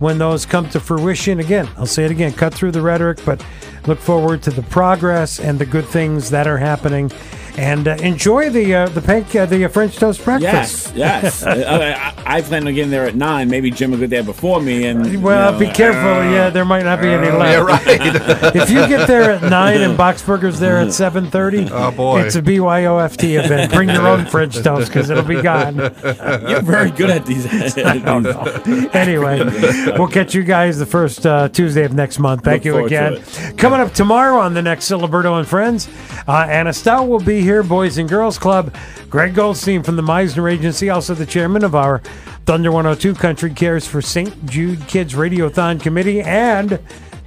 [SPEAKER 10] when those come to fruition. Again, I'll say it again, cut through the rhetoric, but look forward to the progress and the good things that are happening. And uh, enjoy the uh, the panc- uh, the uh, French toast breakfast.
[SPEAKER 4] Yes, yes. I, I, I plan on getting there at nine. Maybe Jim will get there before me. And
[SPEAKER 10] Well,
[SPEAKER 4] you know,
[SPEAKER 10] be careful. yeah, there might not be any left.
[SPEAKER 11] Yeah, right.
[SPEAKER 10] if you get there at nine and Boxburger's there at seven thirty,
[SPEAKER 11] Oh, boy.
[SPEAKER 10] it's a BYOFT event. Bring your own French toast because it'll be gone.
[SPEAKER 4] You're very good at these.
[SPEAKER 10] I don't know. Anyway, we'll catch you guys the first uh, Tuesday of next month. Thank
[SPEAKER 4] Look
[SPEAKER 10] you again.
[SPEAKER 4] to
[SPEAKER 10] Coming up tomorrow on the next Siliberto and Friends, uh, Anna Stout will be here, Boys and Girls Club. Greg Goldstein from the Meisner Agency, also the chairman of our Thunder 102 Country Cares for St. Jude Kids Radiothon Committee, and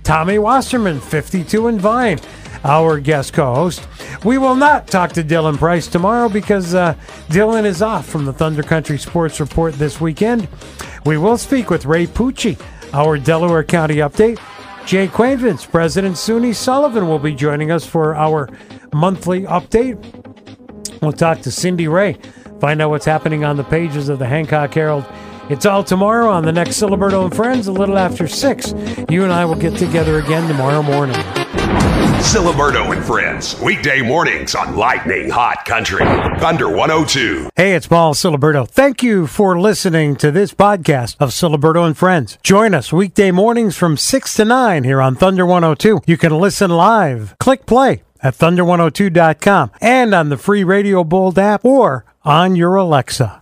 [SPEAKER 10] Tommy Wasserman, 52 and Vine, our guest co host. We will not talk to Dylan Price tomorrow because uh, Dylan is off from the Thunder Country Sports Report this weekend. We will speak with Ray Pucci, our Delaware County update. Jay Quaintance, President SUNY Sullivan, will be joining us for our monthly update. We'll talk to Cindy Ray, find out what's happening on the pages of the Hancock Herald. It's all tomorrow on the next Siliberto and Friends, a little after 6. You and I will get together again tomorrow morning.
[SPEAKER 9] Siliberto and Friends, weekday mornings on Lightning Hot Country. Thunder 102.
[SPEAKER 10] Hey, it's Paul Siliberto. Thank you for listening to this podcast of Siliberto and Friends. Join us weekday mornings from 6 to 9 here on Thunder 102. You can listen live. Click play at thunder102.com and on the free Radio Bold app or on your Alexa.